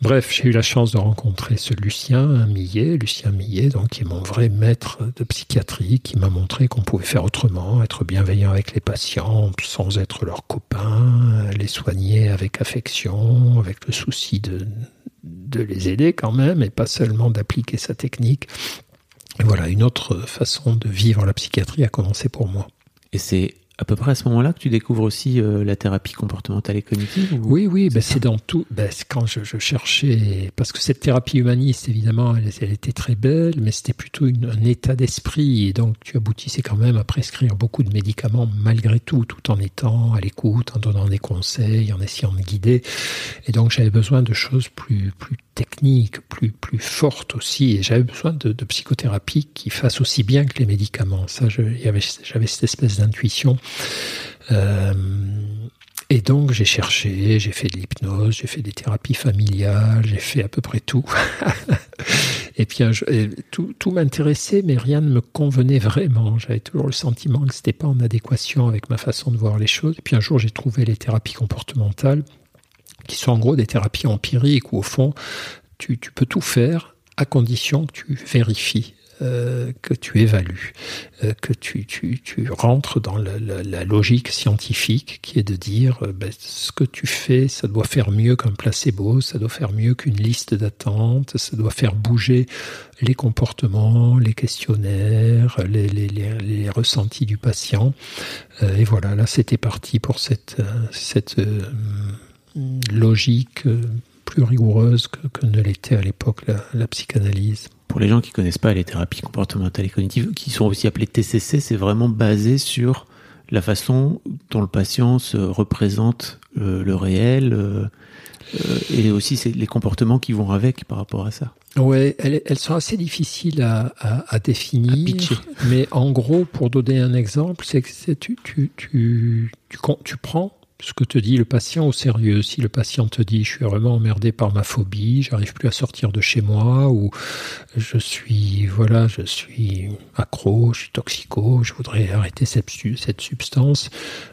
Bref, j'ai eu la chance de rencontrer ce Lucien Millet, Lucien Millet, donc qui est mon vrai maître de psychiatrie, qui m'a montré qu'on pouvait faire autrement, être bienveillant avec les patients sans être leurs copains, les soigner avec affection, avec le souci de, de les aider quand même, et pas seulement d'appliquer sa technique. Et voilà, une autre façon de vivre la psychiatrie a commencé pour moi. Et c'est à peu près à ce moment-là que tu découvres aussi euh, la thérapie comportementale et cognitive ou- Oui, oui, ben c'est dans tout. Ben quand je, je, cherchais, parce que cette thérapie humaniste, évidemment, elle, elle était très belle, mais c'était plutôt une, un état d'esprit. Et donc, tu aboutissais quand même à prescrire beaucoup de médicaments malgré tout, tout en étant à l'écoute, en donnant des conseils, en essayant de guider. Et donc, j'avais besoin de choses plus, plus techniques, plus, plus fortes aussi. Et j'avais besoin de, psychothérapie qui fasse aussi bien que les médicaments. Ça, j'avais cette espèce d'intuition. Euh, et donc j'ai cherché, j'ai fait de l'hypnose, j'ai fait des thérapies familiales, j'ai fait à peu près tout. et puis tout, tout m'intéressait, mais rien ne me convenait vraiment. J'avais toujours le sentiment que c'était pas en adéquation avec ma façon de voir les choses. Et puis un jour j'ai trouvé les thérapies comportementales, qui sont en gros des thérapies empiriques où au fond tu, peux tout faire à condition que tu vérifies euh, que tu évalues, euh, que tu, rentres dans la, logique scientifique qui est de dire euh, ben, ce que tu fais, ça doit faire mieux qu'un placebo, ça doit faire mieux qu'une liste d'attente, ça doit faire bouger les comportements, les questionnaires, les, les, ressentis du patient. Et voilà, là c'était parti pour cette logique plus rigoureuse que, que ne l'était à l'époque la, la psychanalyse pour les gens qui connaissent pas les thérapies comportementales et cognitives, qui sont aussi appelées TCC, c'est vraiment basé sur la façon dont le patient se représente euh, le réel euh, euh, et aussi c'est les comportements qui vont avec par rapport à ça. Ouais, elles, elles sont assez difficiles à, à, à définir, à mais en gros, pour donner un exemple, c'est que tu, tu, tu, tu, tu prends ce que te dit le patient au sérieux? Si le patient te dit je suis vraiment emmerdé par ma phobie, j'arrive plus à sortir de chez moi, ou je suis voilà, je suis accro, je suis toxico, je voudrais arrêter cette, substance,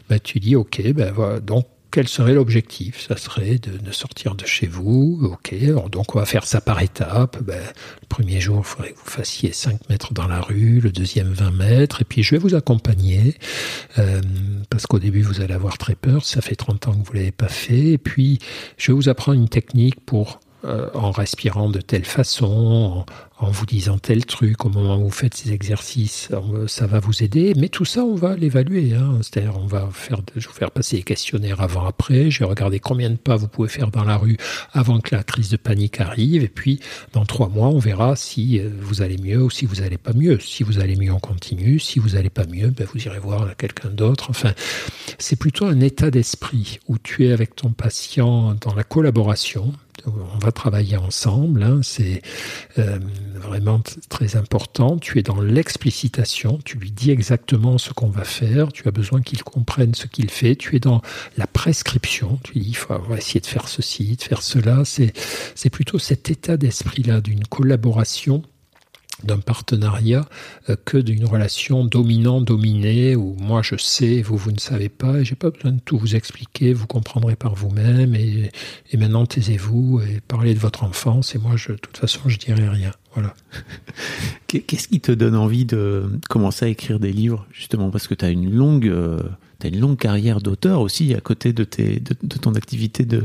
ben tu dis ok, ben voilà, donc quel serait l'objectif? Ça serait de, sortir de chez vous. Ok, alors donc on va faire ça par étapes. Ben, le premier jour, il faudrait que vous fassiez 5 mètres dans la rue, le deuxième 20 mètres, et puis je vais vous accompagner, euh, parce qu'au début vous allez avoir très peur, ça fait 30 ans que vous ne l'avez pas fait, et puis je vais vous apprendre une technique pour euh, en respirant de telle façon, en, vous disant tel truc, au moment où vous faites ces exercices, ça va vous aider. Mais tout ça, on va l'évaluer. Hein. C'est-à-dire, on va faire, je vais vous faire passer les questionnaires avant-après. Je vais regarder combien de pas vous pouvez faire dans la rue avant que la crise de panique arrive. Et puis, dans trois mois, on verra si euh, vous allez mieux ou si vous allez pas mieux. Si vous allez mieux, on continue. Si vous allez pas mieux, ben, vous irez voir quelqu'un d'autre. Enfin, c'est plutôt un état d'esprit où tu es avec ton patient dans la collaboration on va travailler ensemble, hein, c'est euh, vraiment très important. Tu es dans l'explicitation, tu lui dis exactement ce qu'on va faire, tu as besoin qu'il comprenne ce qu'il fait, tu es dans la prescription, tu dis il faut essayer de faire ceci, de faire cela. C'est plutôt cet état d'esprit-là d'une collaboration d'un partenariat euh, que d'une relation dominant-dominée où moi je sais, vous vous ne savez pas, et j'ai pas besoin de tout vous expliquer, vous comprendrez par vous-même, et, et, maintenant taisez-vous et parlez de votre enfance, et moi je, de toute façon je dirai rien. Voilà. Qu'est-ce qui te donne envie de commencer à écrire des livres, justement, parce que tu as une longue... Euh... Tu as une longue carrière d'auteur aussi à côté de, tes, de, de ton activité de,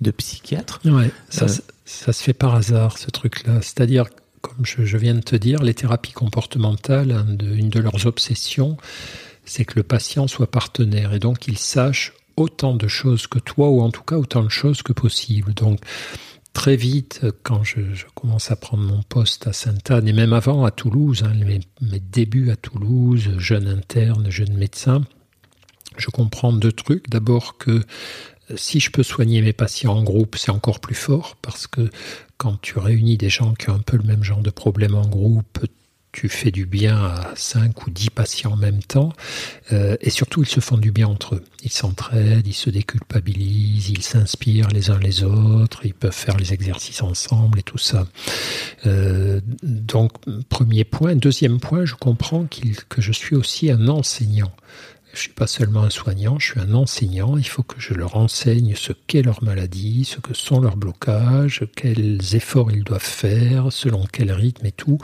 de psychiatre. Ouais, ça, euh... ça, ça se fait par hasard, ce truc-là. C'est-à-dire comme je, viens de te dire, les thérapies comportementales, une de leurs obsessions, c'est que le patient soit partenaire et donc il sache autant de choses que toi, ou en tout cas autant de choses que possible. Donc, très vite, quand je, commence à prendre mon poste à Sainte-Anne, et même avant à Toulouse, hein, mes, débuts à Toulouse, jeune interne, jeune médecin, je comprends deux trucs. D'abord que si je peux soigner mes patients en groupe, c'est encore plus fort parce que quand tu réunis des gens qui ont un peu le même genre de problème en groupe, tu fais du bien à 5 ou 10 patients en même temps, euh, et surtout ils se font du bien entre eux. Ils s'entraident, ils se déculpabilisent, ils s'inspirent les uns les autres, ils peuvent faire les exercices ensemble et tout ça. Euh, donc, premier point. Deuxième point, je comprends que je suis aussi un enseignant. Je suis pas seulement un soignant, je suis un enseignant. Il faut que je leur enseigne ce qu'est leur maladie, ce que sont leurs blocages, quels efforts ils doivent faire, selon quel rythme et tout.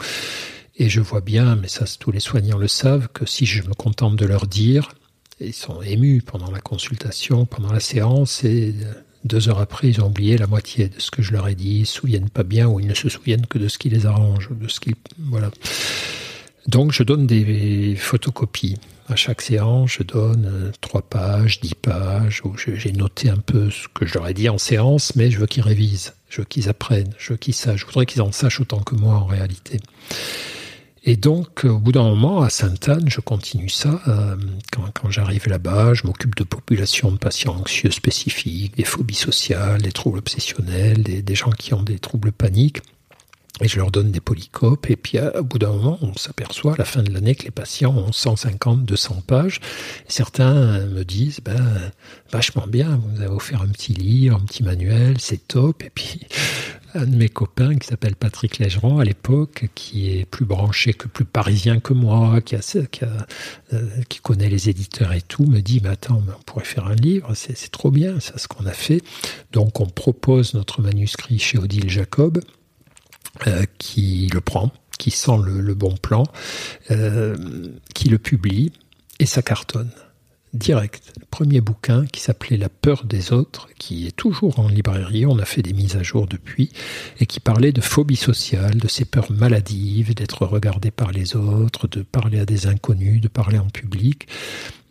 Et je vois bien, mais ça tous les soignants le savent, que si je me contente de leur dire, ils sont émus pendant la consultation, pendant la séance, et deux heures après, ils ont oublié la moitié de ce que je leur ai dit, ils ne se souviennent pas bien, ou ils ne se souviennent que de ce qui les arrange, de ce qui, voilà. Donc je donne des photocopies. À chaque séance, je donne euh, trois pages, dix pages, où j'ai noté un peu ce que ai dit en séance, mais je veux qu'ils révisent, je veux qu'ils apprennent, je veux qu'ils sachent. Je voudrais qu'ils en sachent autant que moi en réalité. Et donc, au bout d'un moment, à Sainte-Anne, je continue ça. Euh, quand, j'arrive là-bas, je m'occupe de populations de patients anxieux spécifiques, des phobies sociales, des troubles obsessionnels, des, gens qui ont des troubles paniques. Et je leur donne des polycopes. Et puis, au bout d'un moment, on s'aperçoit à la fin de l'année que les patients ont 150, 200 pages. Certains me disent, ben, vachement bien, vous avez offert un petit livre, un petit manuel, c'est top. Et puis, un de mes copains qui s'appelle Patrick Légeron à l'époque, qui est plus branché que plus parisien que moi, qui, a, euh, qui, connaît les éditeurs et tout, me dit, mais attends, on pourrait faire un livre, c'est trop bien, ça ce qu'on a fait. Donc on propose notre manuscrit chez Odile Jacob, euh, qui le prend, qui sent le, bon plan, euh, qui le publie, et ça cartonne direct. Le premier bouquin qui s'appelait La peur des autres, qui est toujours en librairie, on a fait des mises à jour depuis, et qui parlait de phobie sociale, de ces peurs maladives, d'être regardé par les autres, de parler à des inconnus, de parler en public.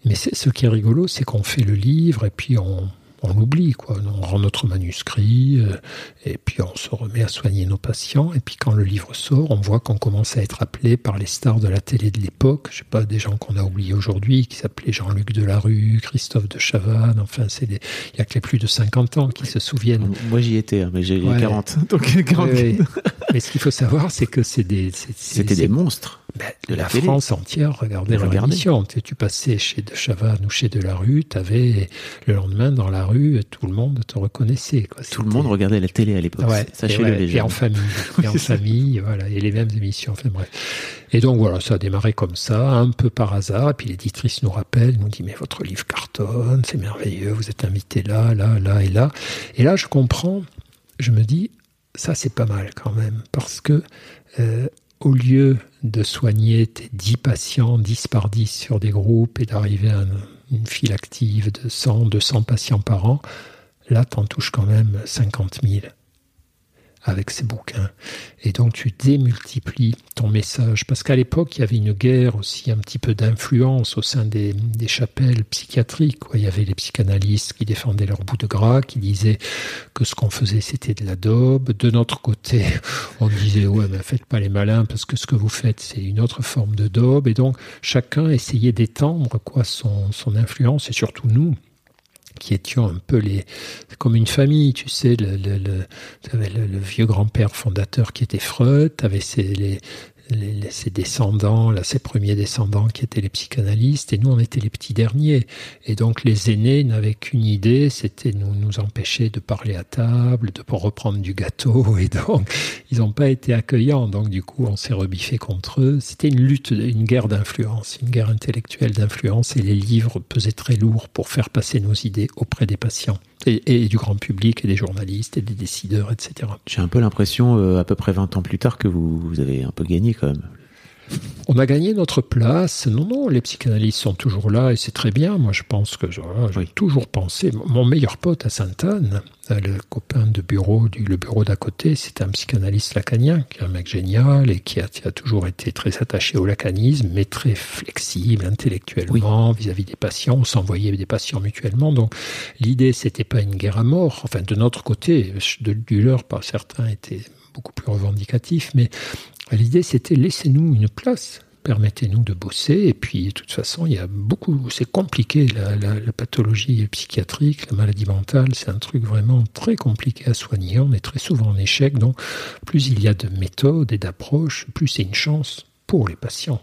Mais ce qui est rigolo, c'est qu'on fait le livre et puis on, on oublie, quoi. On rend notre manuscrit, euh, et puis on se remet à soigner nos patients. Et puis quand le livre sort, on voit qu'on commence à être appelé par les stars de la télé de l'époque. Je sais pas, des gens qu'on a oubliés aujourd'hui, qui s'appelaient Jean-Luc Delarue, Christophe de Chavannes. Enfin, c'est il y a que les plus de 50 ans qui se souviennent. Moi, j'y étais, hein, mais j'ai 40. Donc, 40. mais ce qu'il faut savoir, c'est que c'est des, c'était des monstres. Ben, de la, France entière regardait leur émission. Tu, tu, passais chez De Chavannes ou chez Delarue, tu avais le lendemain dans la rue, tout le monde te reconnaissait. Quoi. Tout le monde regardait la télé à l'époque. Ouais, Sachez-le Et en famille. Et en famille, voilà. Et les mêmes émissions. Enfin bref. Et donc voilà, ça a démarré comme ça, un peu par hasard. Et puis l'éditrice nous rappelle, nous dit mais votre livre cartonne, c'est merveilleux, vous êtes invité là, là, là et là. Et là, je comprends. Je me dis ça c'est pas mal quand même parce que euh, au lieu de soigner tes 10 patients 10 par 10 sur des groupes et d'arriver à une, file active de 100, 200 patients par an, là, tu en touches quand même 50 000 avec ces bouquins. Et donc tu démultiplies ton message. Parce qu'à l'époque, il y avait une guerre aussi, un petit peu d'influence au sein des, chapelles psychiatriques. Il y avait les psychanalystes qui défendaient leur bout de gras, qui disaient que ce qu'on faisait, c'était de la daube. De notre côté, on disait, ouais, mais faites pas les malins, parce que ce que vous faites, c'est une autre forme de daube. Et donc, chacun essayait d'étendre quoi son influence, et surtout nous, qui étions un peu les comme une famille, tu sais, le, le, le, vieux grand-père fondateur qui était Freud, tu avais les, ses descendants, là, ses premiers descendants qui étaient les psychanalystes, et nous, on était les petits derniers. Et donc, les aînés n'avaient qu'une idée, c'était nous, nous empêcher de parler à table, de reprendre du gâteau, et donc, ils n'ont pas été accueillants. Donc, du coup, on s'est rebiffé contre eux. C'était une lutte, une guerre d'influence, une guerre intellectuelle d'influence, et les livres pesaient très lourd pour faire passer nos idées auprès des patients et, du grand public et des journalistes et des décideurs, etc. J'ai un peu l'impression, euh, à peu près 20 ans plus tard, que vous, vous, avez un peu gagné quand même. On a gagné notre place. Non, non, les psychanalystes sont toujours là et c'est très bien. Moi, je pense que j'ai toujours pensé. Mon meilleur pote à Sainte-Anne, euh, le copain de bureau, du, le bureau d'à côté, c'est un psychanalyste lacanien, qui est un mec génial et qui a, toujours été très attaché au lacanisme, mais très flexible intellectuellement vis-à-vis des patients. On s'envoyait des patients mutuellement. Donc, l'idée, c'était pas une guerre à mort. Enfin, de notre côté, de, du leur, pas certains étaient beaucoup plus revendicatifs, mais L'idée, c'était laissez-nous une place, permettez-nous de bosser. Et puis, de toute façon, il y a beaucoup, c'est compliqué, la, pathologie psychiatrique, la maladie mentale, c'est un truc vraiment très compliqué à soigner. On est très souvent en échec. Donc, plus il y a de méthodes et d'approches, plus c'est une chance pour les patients.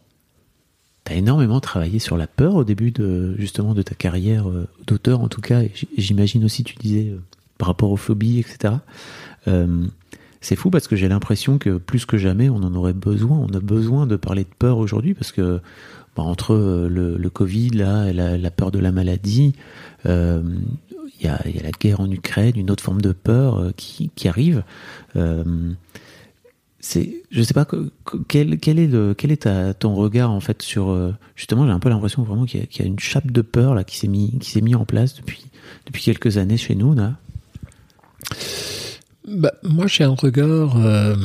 Tu as énormément travaillé sur la peur au début de justement de ta carrière euh, d'auteur en tout cas. J'imagine aussi tu disais euh, par rapport aux phobies, etc. C'est fou parce que j'ai l'impression que plus que jamais, on en aurait besoin. On a besoin de parler de peur aujourd'hui parce que bah, entre euh, le, Covid, là, la, la, peur de la maladie, euh, il y, a, la guerre en Ukraine, une autre forme de peur euh, qui, arrive. Euh, c'est, je sais pas quel, est ton regard en fait sur justement. J'ai un peu l'impression vraiment qu'il y, a une chape de peur là qui s'est mis, qui s'est mis en place depuis depuis quelques années chez nous. Bah, moi, j'ai un regard euh,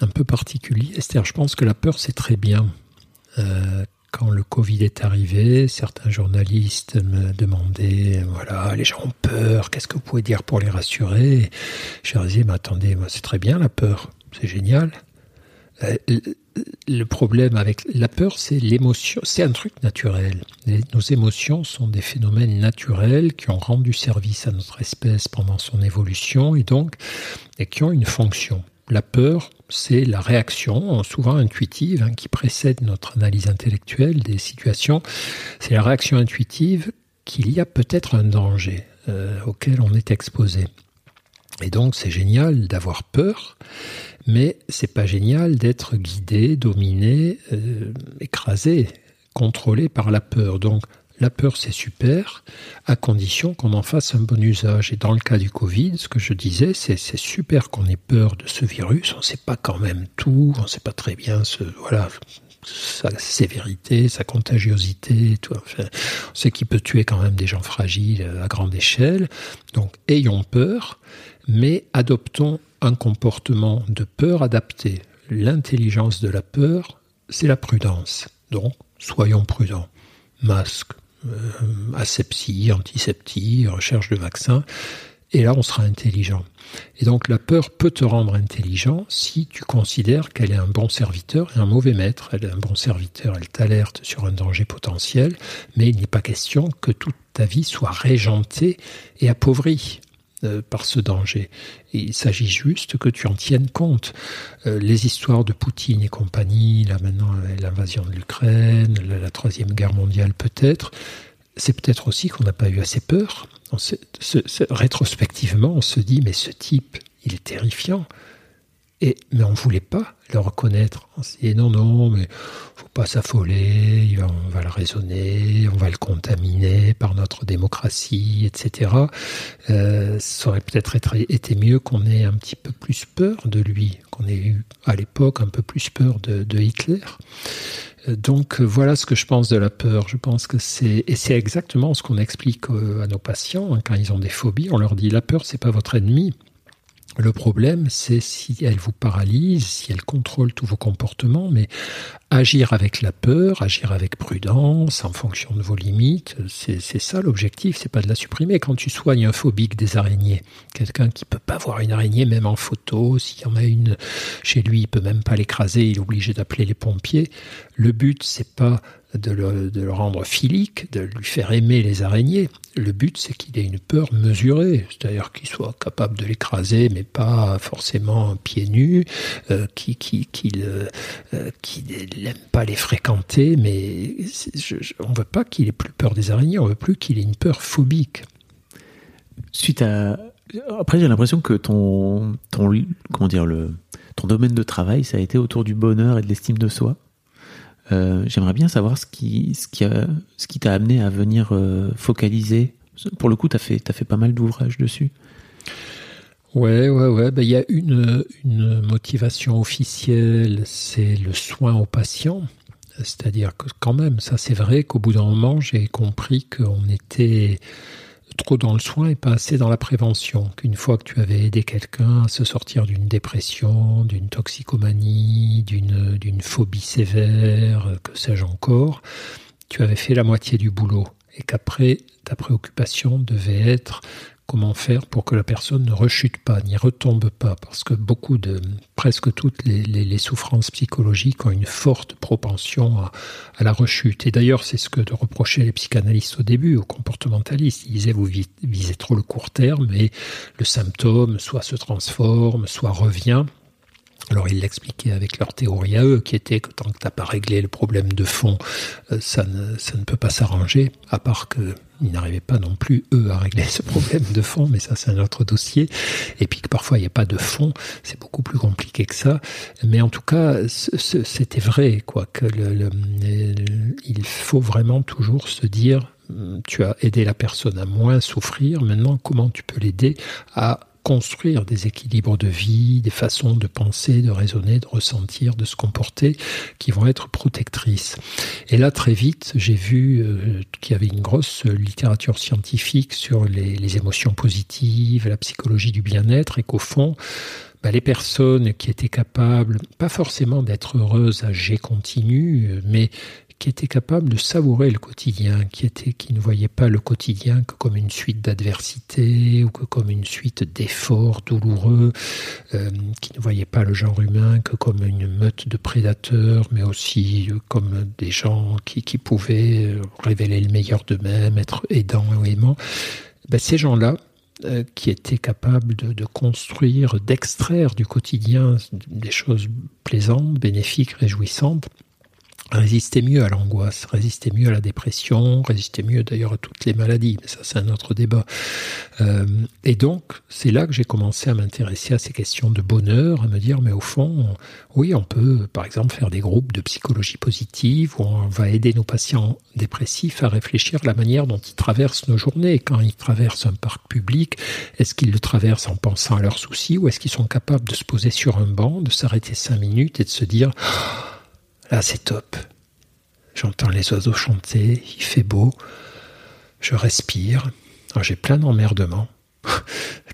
un peu particulier. C'est-à-dire, je pense que la peur, c'est très bien. Euh, quand le Covid est arrivé, certains journalistes me demandaient, voilà, les gens ont peur, qu'est-ce que vous pouvez dire pour les rassurer? Je leur disais, mais attendez, c'est très bien la peur, c'est génial. Le problème avec la peur, c'est l'émotion. C'est un truc naturel. nos émotions sont des phénomènes naturels qui ont rendu service à notre espèce pendant son évolution et donc qui ont une fonction. La peur, c'est la réaction, souvent intuitive, hein, qui précède notre analyse intellectuelle des situations. C'est la réaction intuitive qu'il y a peut-être un danger euh, auquel on est exposé. Et donc c'est génial d'avoir peur, mais c'est pas génial d'être guidé, dominé, euh, écrasé, contrôlé par la peur. Donc la peur, c'est super, à condition qu'on en fasse un bon usage. Et dans le cas du Covid, ce que je disais, c'est super qu'on ait peur de ce virus. On ne sait pas quand même tout, on ne sait pas très bien sa sévérité, sa contagiosité, tout. On sait qu'il peut tuer quand même des gens fragiles à grande échelle. Donc, ayons peur, mais adoptons un comportement de peur adapté. L'intelligence de la peur, c'est la prudence. Donc, soyons prudents. Masque, euh, asepsie, antiseptie, recherche de vaccins. Et là, on sera intelligent. Et donc, la peur peut te rendre intelligent si tu considères qu'elle est un bon serviteur et un mauvais maître. Elle est un bon serviteur, elle t'alerte sur un danger potentiel, mais il n'est pas question que toute ta vie soit régentée et appauvrie. Euh, par ce danger. il s'agit juste que tu en tiennes compte. Euh, les histoires de Poutine et compagnie, là maintenant l'invasion de l'Ukraine, la, troisième guerre mondiale peut-être, c'est peut-être aussi qu'on n'a pas eu assez peur. rétrospectivement, on se dit, mais ce type, il est terrifiant. Et, mais on ne voulait pas le reconnaître. On s'est dit non, non, mais pas s'affoler, on va le raisonner, on va le contaminer par notre démocratie, etc. Euh, ça aurait peut-être été mieux qu'on ait un petit peu plus peur de lui, qu'on ait eu à l'époque un peu plus peur de, Hitler. Euh, donc voilà ce que je pense de la peur. Je pense que c'est et c'est exactement ce qu'on explique euh, à nos patients hein, quand ils ont des phobies. On leur dit la peur c'est pas votre ennemi. Le problème, c'est si elle vous paralyse, si elle contrôle tous vos comportements, mais agir avec la peur, agir avec prudence, en fonction de vos limites, c'est ça l'objectif, c'est pas de la supprimer. Quand tu soignes un phobique des araignées, quelqu'un qui peut pas voir une araignée même en photo, s'il y en a une chez lui, il peut même pas l'écraser, il est obligé d'appeler les pompiers. Le but, c'est pas de le, rendre philique, de lui faire aimer les araignées. Le but, c'est qu'il ait une peur mesurée, c'est-à-dire qu'il soit capable de l'écraser, mais pas forcément pieds nus, euh, qu'il euh, euh, n'aime pas les fréquenter, mais on ne veut pas qu'il ait plus peur des araignées, on veut plus qu'il ait une peur phobique. Suite à... Après, j'ai l'impression que ton, ton, comment dire, le, ton domaine de travail, ça a été autour du bonheur et de l'estime de soi. Euh, j'aimerais bien savoir ce qui, ce qui, ce t'a amené à venir euh, focaliser. Pour le coup, tu as fait, as fait pas mal d'ouvrages dessus. Ouais, ouais, ouais. Il y a une, une motivation officielle, c'est le soin aux patients. C'est-à-dire que quand même, ça c'est vrai qu'au bout d'un moment, j'ai compris qu'on était trop dans le soin et pas assez dans la prévention. Qu'une fois que tu avais aidé quelqu'un à se sortir d'une dépression, d'une toxicomanie, d'une, phobie sévère, que sais-je encore, tu avais fait la moitié du boulot. Et qu'après, ta préoccupation devait être comment faire pour que la personne ne rechute pas, n'y retombe pas, parce que beaucoup de, presque toutes les, souffrances psychologiques ont une forte propension à, la rechute. Et d'ailleurs, c'est ce que reprochaient les psychanalystes au début, aux comportementalistes. Ils disaient, vous visez trop le court terme et le symptôme soit se transforme, soit revient. Alors ils l'expliquaient avec leur théorie à eux, qui était que tant que tu n'as pas réglé le problème de fond, euh, ça ne, ça ne peut pas s'arranger, à part qu'ils n'arrivaient pas non plus, eux, à régler ce problème de fond, mais ça c'est un autre dossier. Et puis que parfois il n'y a pas de fond, c'est beaucoup plus compliqué que ça. Mais en tout cas, c'était vrai, quoi, que le, il faut vraiment toujours se dire, tu as aidé la personne à moins souffrir, maintenant comment tu peux l'aider à construire des équilibres de vie, des façons de penser, de raisonner, de ressentir, de se comporter qui vont être protectrices. Et là, très vite, j'ai vu euh, qu'il y avait une grosse littérature scientifique sur les, émotions positives, la psychologie du bien-être, et qu'au fond, bah, les personnes qui étaient capables, pas forcément d'être heureuses à G continu, mais qui était capable de savourer le quotidien, qui, était, qui ne voyait pas le quotidien que comme une suite d'adversités ou que comme une suite d'efforts douloureux, euh, qui ne voyait pas le genre humain que comme une meute de prédateurs, mais aussi euh, comme des gens qui, pouvaient euh, révéler le meilleur d'eux-mêmes, être aidants ou aimants. Ben, ces gens-là, qui étaient capables de, de construire, d'extraire du quotidien des choses plaisantes, bénéfiques, réjouissantes, résister mieux à l'angoisse, résister mieux à la dépression, résister mieux d'ailleurs à toutes les maladies, mais ça c'est un autre débat. Euh, et donc c'est là que j'ai commencé à m'intéresser à ces questions de bonheur, à me dire mais au fond, oui on peut par exemple faire des groupes de psychologie positive où on va aider nos patients dépressifs à réfléchir à la manière dont ils traversent nos journées. Quand ils traversent un parc public, est-ce qu'ils le traversent en pensant à leurs soucis ou est-ce qu'ils sont capables de se poser sur un banc, de s'arrêter cinq minutes et de se dire Là, c'est top. J'entends les oiseaux chanter, il fait beau, je respire. J'ai plein d'emmerdements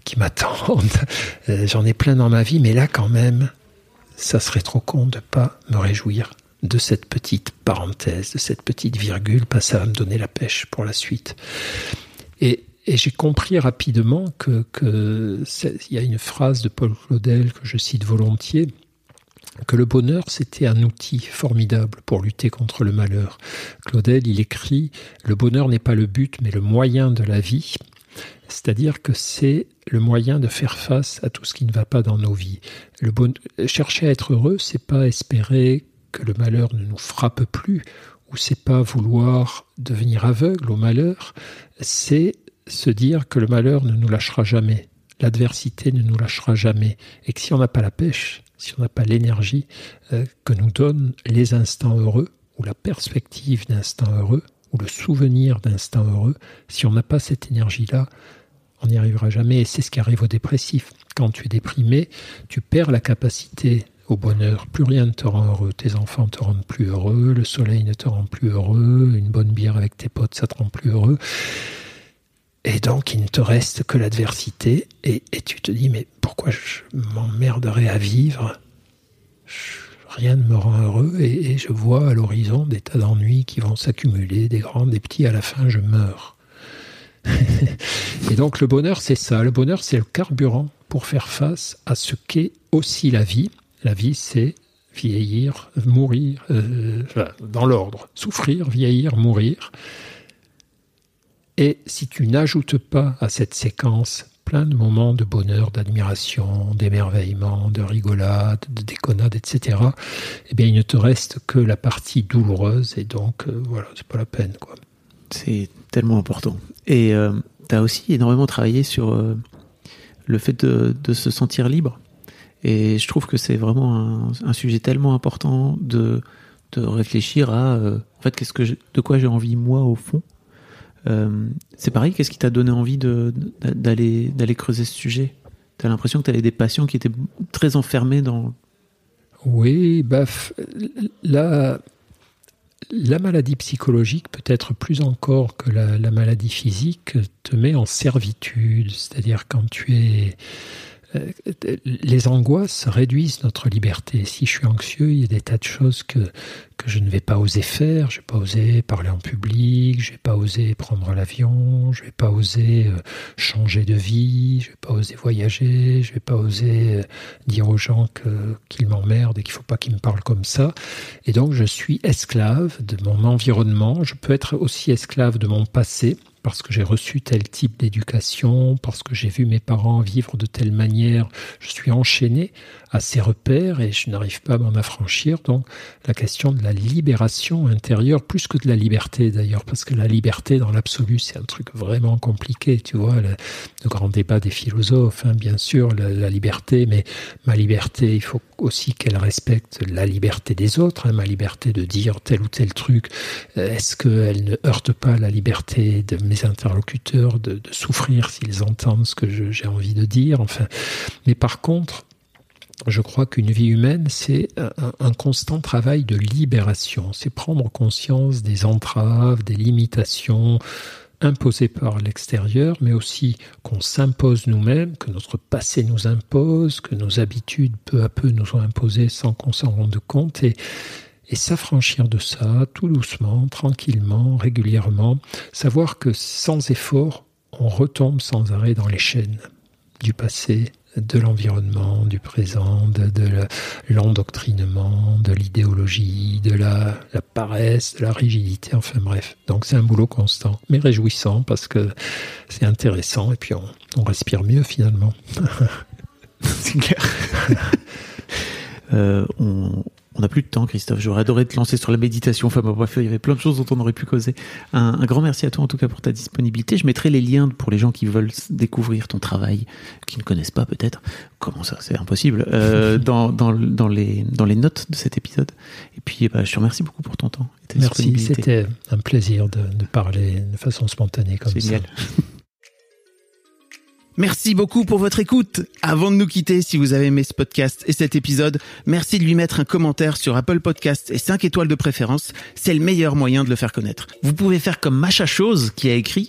qui m'attendent. Euh, j'en ai plein dans ma vie, mais là, quand même, ça serait trop con de pas me réjouir de cette petite parenthèse, de cette petite virgule, pas ça va me donner la pêche pour la suite. Et, j'ai compris rapidement que, y a une phrase de Paul Claudel que je cite volontiers, que le bonheur, c'était un outil formidable pour lutter contre le malheur. Claudel, il écrit Le bonheur n'est pas le but, mais le moyen de la vie. C'est-à-dire que c'est le moyen de faire face à tout ce qui ne va pas dans nos vies. Le bon... Chercher à être heureux, c'est pas espérer que le malheur ne nous frappe plus, ou c'est pas vouloir devenir aveugle au malheur, c'est se dire que le malheur ne nous lâchera jamais, l'adversité ne nous lâchera jamais, et que si on n'a pas la pêche, si on n'a pas l'énergie euh, que nous donnent les instants heureux, ou la perspective d'instants heureux, ou le souvenir d'instants heureux, si on n'a pas cette énergie-là, on n'y arrivera jamais. Et c'est ce qui arrive aux dépressifs. Quand tu es déprimé, tu perds la capacité au bonheur. Plus rien ne te rend heureux. Tes enfants te rendent plus heureux, le soleil ne te rend plus heureux, une bonne bière avec tes potes, ça te rend plus heureux. Et donc, il ne te reste que l'adversité. Et, tu te dis, mais pourquoi je m'emmerderais à vivre? Rien ne me rend heureux. Et, je vois à l'horizon des tas d'ennuis qui vont s'accumuler, des grands, des petits. À la fin, je meurs. et donc, le bonheur, c'est ça. Le bonheur, c'est le carburant pour faire face à ce qu'est aussi la vie. La vie, c'est vieillir, mourir, euh, dans l'ordre. Souffrir, vieillir, mourir. Et si tu n'ajoutes pas à cette séquence plein de moments de bonheur, d'admiration, d'émerveillement, de rigolade, de déconnade, etc., eh bien, il ne te reste que la partie douloureuse et donc, euh, voilà, c'est pas la peine. C'est tellement important. Et euh, tu as aussi énormément travaillé sur euh, le fait de, se sentir libre. Et je trouve que c'est vraiment un, sujet tellement important de, de réfléchir à, en fait, qu'est-ce que de quoi j'ai envie moi au fond euh, c'est pareil, qu'est-ce qui t'a donné envie d'aller creuser ce sujet? T'as l'impression que tu avais des patients qui étaient très enfermés dans... Oui, là, la maladie psychologique, peut-être plus encore que la, la maladie physique, te met en servitude. C'est-à-dire quand tu es les angoisses réduisent notre liberté. Si je suis anxieux, il y a des tas de choses que, que je ne vais pas oser faire. Je vais pas oser parler en public, je vais pas oser prendre l'avion, je vais pas oser euh, changer de vie, je vais pas oser voyager, je vais pas oser euh, dire aux gens qu'ils m'emmerdent et qu'il ne faut pas qu'ils me parlent comme ça. Et donc je suis esclave de mon environnement. Je peux être aussi esclave de mon passé parce que j'ai reçu tel type d'éducation, parce que j'ai vu mes parents vivre de telle manière, je suis enchaîné à ces repères et je n'arrive pas à m'en affranchir. Donc la question de la libération intérieure, plus que de la liberté d'ailleurs, parce que la liberté dans l'absolu, c'est un truc vraiment compliqué, tu vois, le, grand débat des philosophes, hein, bien sûr, la, liberté, mais ma liberté, il faut aussi qu'elle respecte la liberté des autres, hein, ma liberté de dire tel ou tel truc, euh, est-ce qu'elle ne heurte pas la liberté de interlocuteurs de, de souffrir s'ils entendent ce que j'ai envie de dire, enfin, mais par contre, je crois qu'une vie humaine, c'est un, constant travail de libération. C'est prendre conscience des entraves, des limitations imposées par l'extérieur, mais aussi qu'on s'impose nous-mêmes, que notre passé nous impose, que nos habitudes peu à peu nous ont imposées sans qu'on s'en rende compte. Et, et s'affranchir de ça, tout doucement, tranquillement, régulièrement, savoir que sans effort, on retombe sans arrêt dans les chaînes du passé, de l'environnement, du présent, de, l'endoctrinement, de l'idéologie, de la, paresse, de la rigidité, enfin bref. Donc c'est un boulot constant, mais réjouissant parce que c'est intéressant et puis on, respire mieux finalement. c'est clair. Euh, on, on n'a plus de temps, Christophe. J'aurais adoré te lancer sur la méditation. Enfin, bref, il y avait plein de choses dont on aurait pu causer. Un, grand merci à toi, en tout cas, pour ta disponibilité. Je mettrai les liens pour les gens qui veulent découvrir ton travail, qui ne connaissent pas peut-être. Comment ça? C'est impossible. Euh, dans, dans, dans, les, dans les notes de cet épisode. Et puis, bah, je te remercie beaucoup pour ton temps. merci. C'était un plaisir de, de, parler de façon spontanée comme ça. Merci beaucoup pour votre écoute. Avant de nous quitter, si vous avez aimé ce podcast et cet épisode, merci de lui mettre un commentaire sur Apple Podcasts et 5 étoiles de préférence. C'est le meilleur moyen de le faire connaître. Vous pouvez faire comme Macha Chose qui a écrit